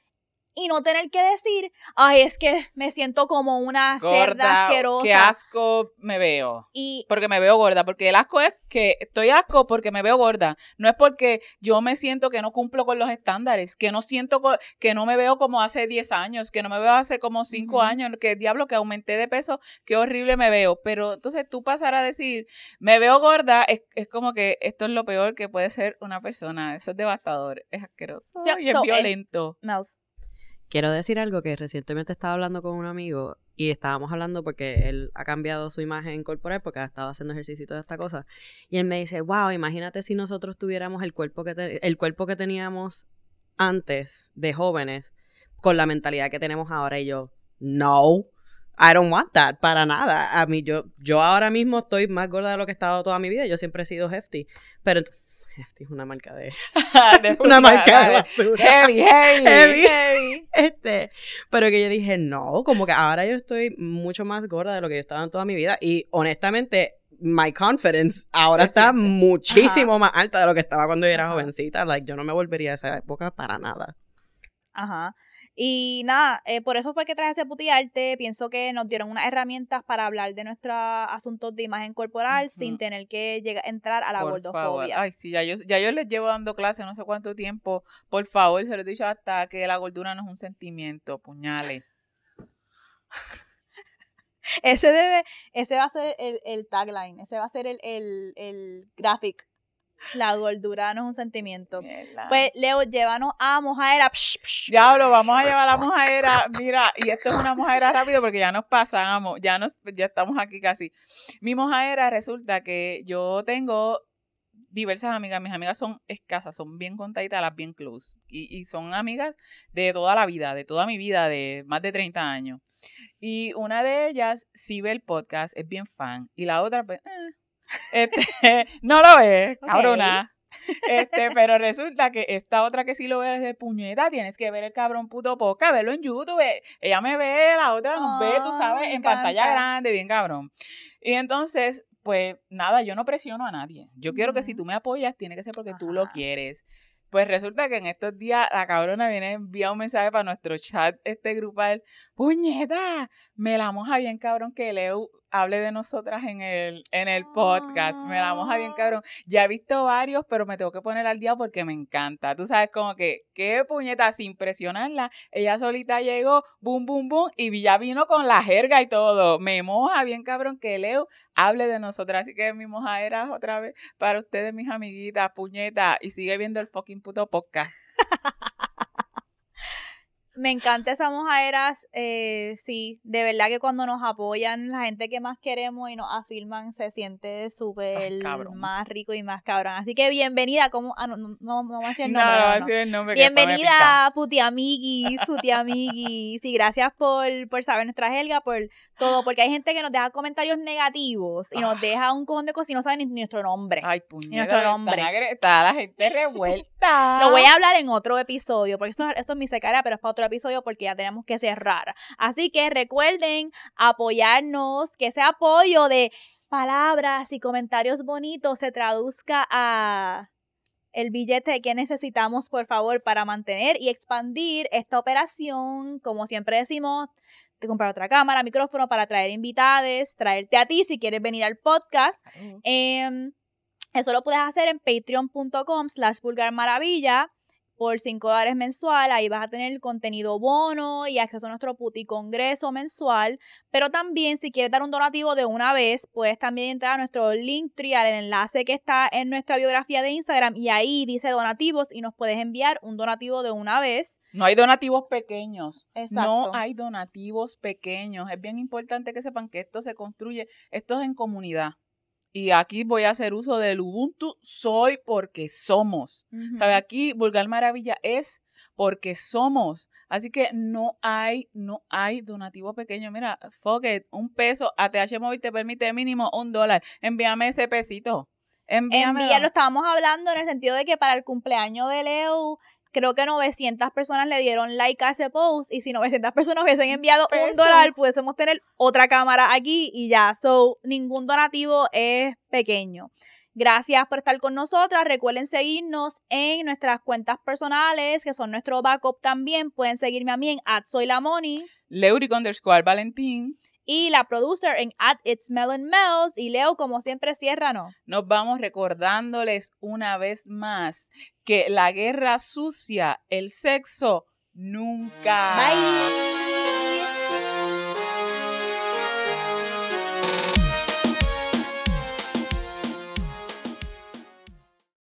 y no tener que decir, ay, es que me siento como una cerda asquerosa. Qué asco me veo. Y porque me veo gorda, porque el asco es que estoy asco porque me veo gorda, no es porque yo me siento que no cumplo con los estándares, que no siento que no me veo como hace 10 años, que no me veo hace como 5 años, que diablo que aumenté de peso, qué horrible me veo, pero entonces tú pasar a decir, me veo gorda, es, como que esto es lo peor que puede ser una persona, eso es devastador, es asqueroso y es violento quiero decir algo que recientemente estaba hablando con un amigo y estábamos hablando porque él ha cambiado su imagen corporal porque ha estado haciendo ejercicio y toda esta cosa. Y él me dice, wow, imagínate si nosotros tuviéramos el cuerpo que, el cuerpo que teníamos antes de jóvenes con la mentalidad que tenemos ahora. Y yo, no, I don't want that, para nada. A mí, yo, yo ahora mismo estoy más gorda de lo que he estado toda mi vida. Yo siempre he sido hefty. Pero este es una marca de, una marca de basura. Heavy, heavy, heavy, heavy. Este, pero que yo dije, no, como que ahora yo estoy mucho más gorda de lo que yo estaba en toda mi vida y honestamente my confidence ahora está muchísimo más alta de lo que estaba cuando yo era jovencita. Like, yo no me volvería a esa época para nada. Ajá. Y nada, eh, por eso fue que traje ese putiarte. Pienso que nos dieron unas herramientas para hablar de nuestros asuntos de imagen corporal sin tener que llegar, entrar a la gordofobia. Ay, sí, ya yo, ya yo les llevo dando clase no sé cuánto tiempo. Por favor, se lo he dicho hasta que la gordura no es un sentimiento, puñales. ese debe, ese va a ser el, el tagline, ese va a ser el, el, el graphic la gordura no es un sentimiento. Pues, Leo, llévanos a mojadera. Diablo, vamos a llevar a la mojadera. Mira, y esto es una mojadera rápido porque ya nos pasamos, ya nos, ya estamos aquí casi. Mi mojadera resulta que yo tengo diversas amigas. Mis amigas son escasas, son bien contaditas, las bien close. Y, son amigas de toda la vida, de toda mi vida, de más de 30 años. Y una de ellas sí ve el podcast, es bien fan. Y la otra, pues, eh, este, no lo ve, cabrona. Este, pero resulta que esta otra que sí lo ve es de puñeta, tienes que ver el cabrón puto poca, verlo en YouTube. Ella me ve, la otra nos ve, tú sabes, en pantalla grande, bien cabrón. Y entonces, pues nada, yo no presiono a nadie. Yo quiero que si tú me apoyas, tiene que ser porque tú lo quieres. Pues resulta que en estos días la cabrona viene a enviar un mensaje para nuestro chat, este grupal. Puñeta, me la moja bien cabrón que Leo hable de nosotras en el, en el podcast. Me la moja bien cabrón. Ya he visto varios, pero me tengo que poner al día porque me encanta. Tú sabes, como que, qué puñeta, sin presionarla. Ella solita llegó, boom, boom, boom, y ya vino con la jerga y todo. Me moja bien cabrón que Leo hable de nosotras. Así que mi moja era otra vez para ustedes, mis amiguitas, puñeta, y sigue viendo el fucking puto podcast. Me encanta esa mojaderas, eh, sí, de verdad que cuando nos apoyan, la gente que más queremos y nos afirman, se siente súper más rico y más cabrón. Así que bienvenida, como, ah, no, no, no, no voy a decir el nombre. No, no, a decir el nombre. Bienvenida, puti amiguis, puti amiguis. Y gracias por, por saber nuestra helga, por todo, porque hay gente que nos deja comentarios negativos y nos ah. deja un cojón de cosas y no saben ni, nuestro nombre. Ay, puñeta. nuestro nombre. Está la gente revuelta. Lo voy a hablar en otro episodio, porque eso, eso es mi secara, pero es para otro episodio porque ya tenemos que cerrar. Así que recuerden apoyarnos, que ese apoyo de palabras y comentarios bonitos se traduzca a el billete que necesitamos, por favor, para mantener y expandir esta operación. Como siempre decimos, de comprar otra cámara, micrófono para traer invitados, traerte a ti si quieres venir al podcast. Em, eso lo puedes hacer en patreon.com slash maravilla por 5 dólares mensual. Ahí vas a tener el contenido bono y acceso a nuestro puti congreso mensual. Pero también, si quieres dar un donativo de una vez, puedes también entrar a nuestro link trial, el enlace que está en nuestra biografía de Instagram. Y ahí dice donativos y nos puedes enviar un donativo de una vez. No hay donativos pequeños. Exacto. No hay donativos pequeños. Es bien importante que sepan que esto se construye, esto es en comunidad. Y aquí voy a hacer uso del Ubuntu, soy porque somos. ¿Sabe? Aquí Vulgar Maravilla es porque somos. Así que no hay, no hay donativo pequeño. Mira, fuck it, un peso, ATH Móvil te permite mínimo un dólar. Envíame ese pesito. Envíame. lo estábamos hablando en el sentido de que para el cumpleaños de Leo creo que 900 personas le dieron like a ese post y si 900 personas hubiesen enviado un dólar, pudiésemos tener otra cámara aquí y ya. So, ningún donativo es pequeño. Gracias por estar con nosotras. Recuerden seguirnos en nuestras cuentas personales, que son nuestro backup también. Pueden seguirme a mí en @soylamoni, Leuric underscore Valentín y la producer en At It's Melon Mel's. Y Leo, como siempre, cierra, ¿no? Nos vamos recordándoles una vez más que la guerra sucia, el sexo, nunca. Bye.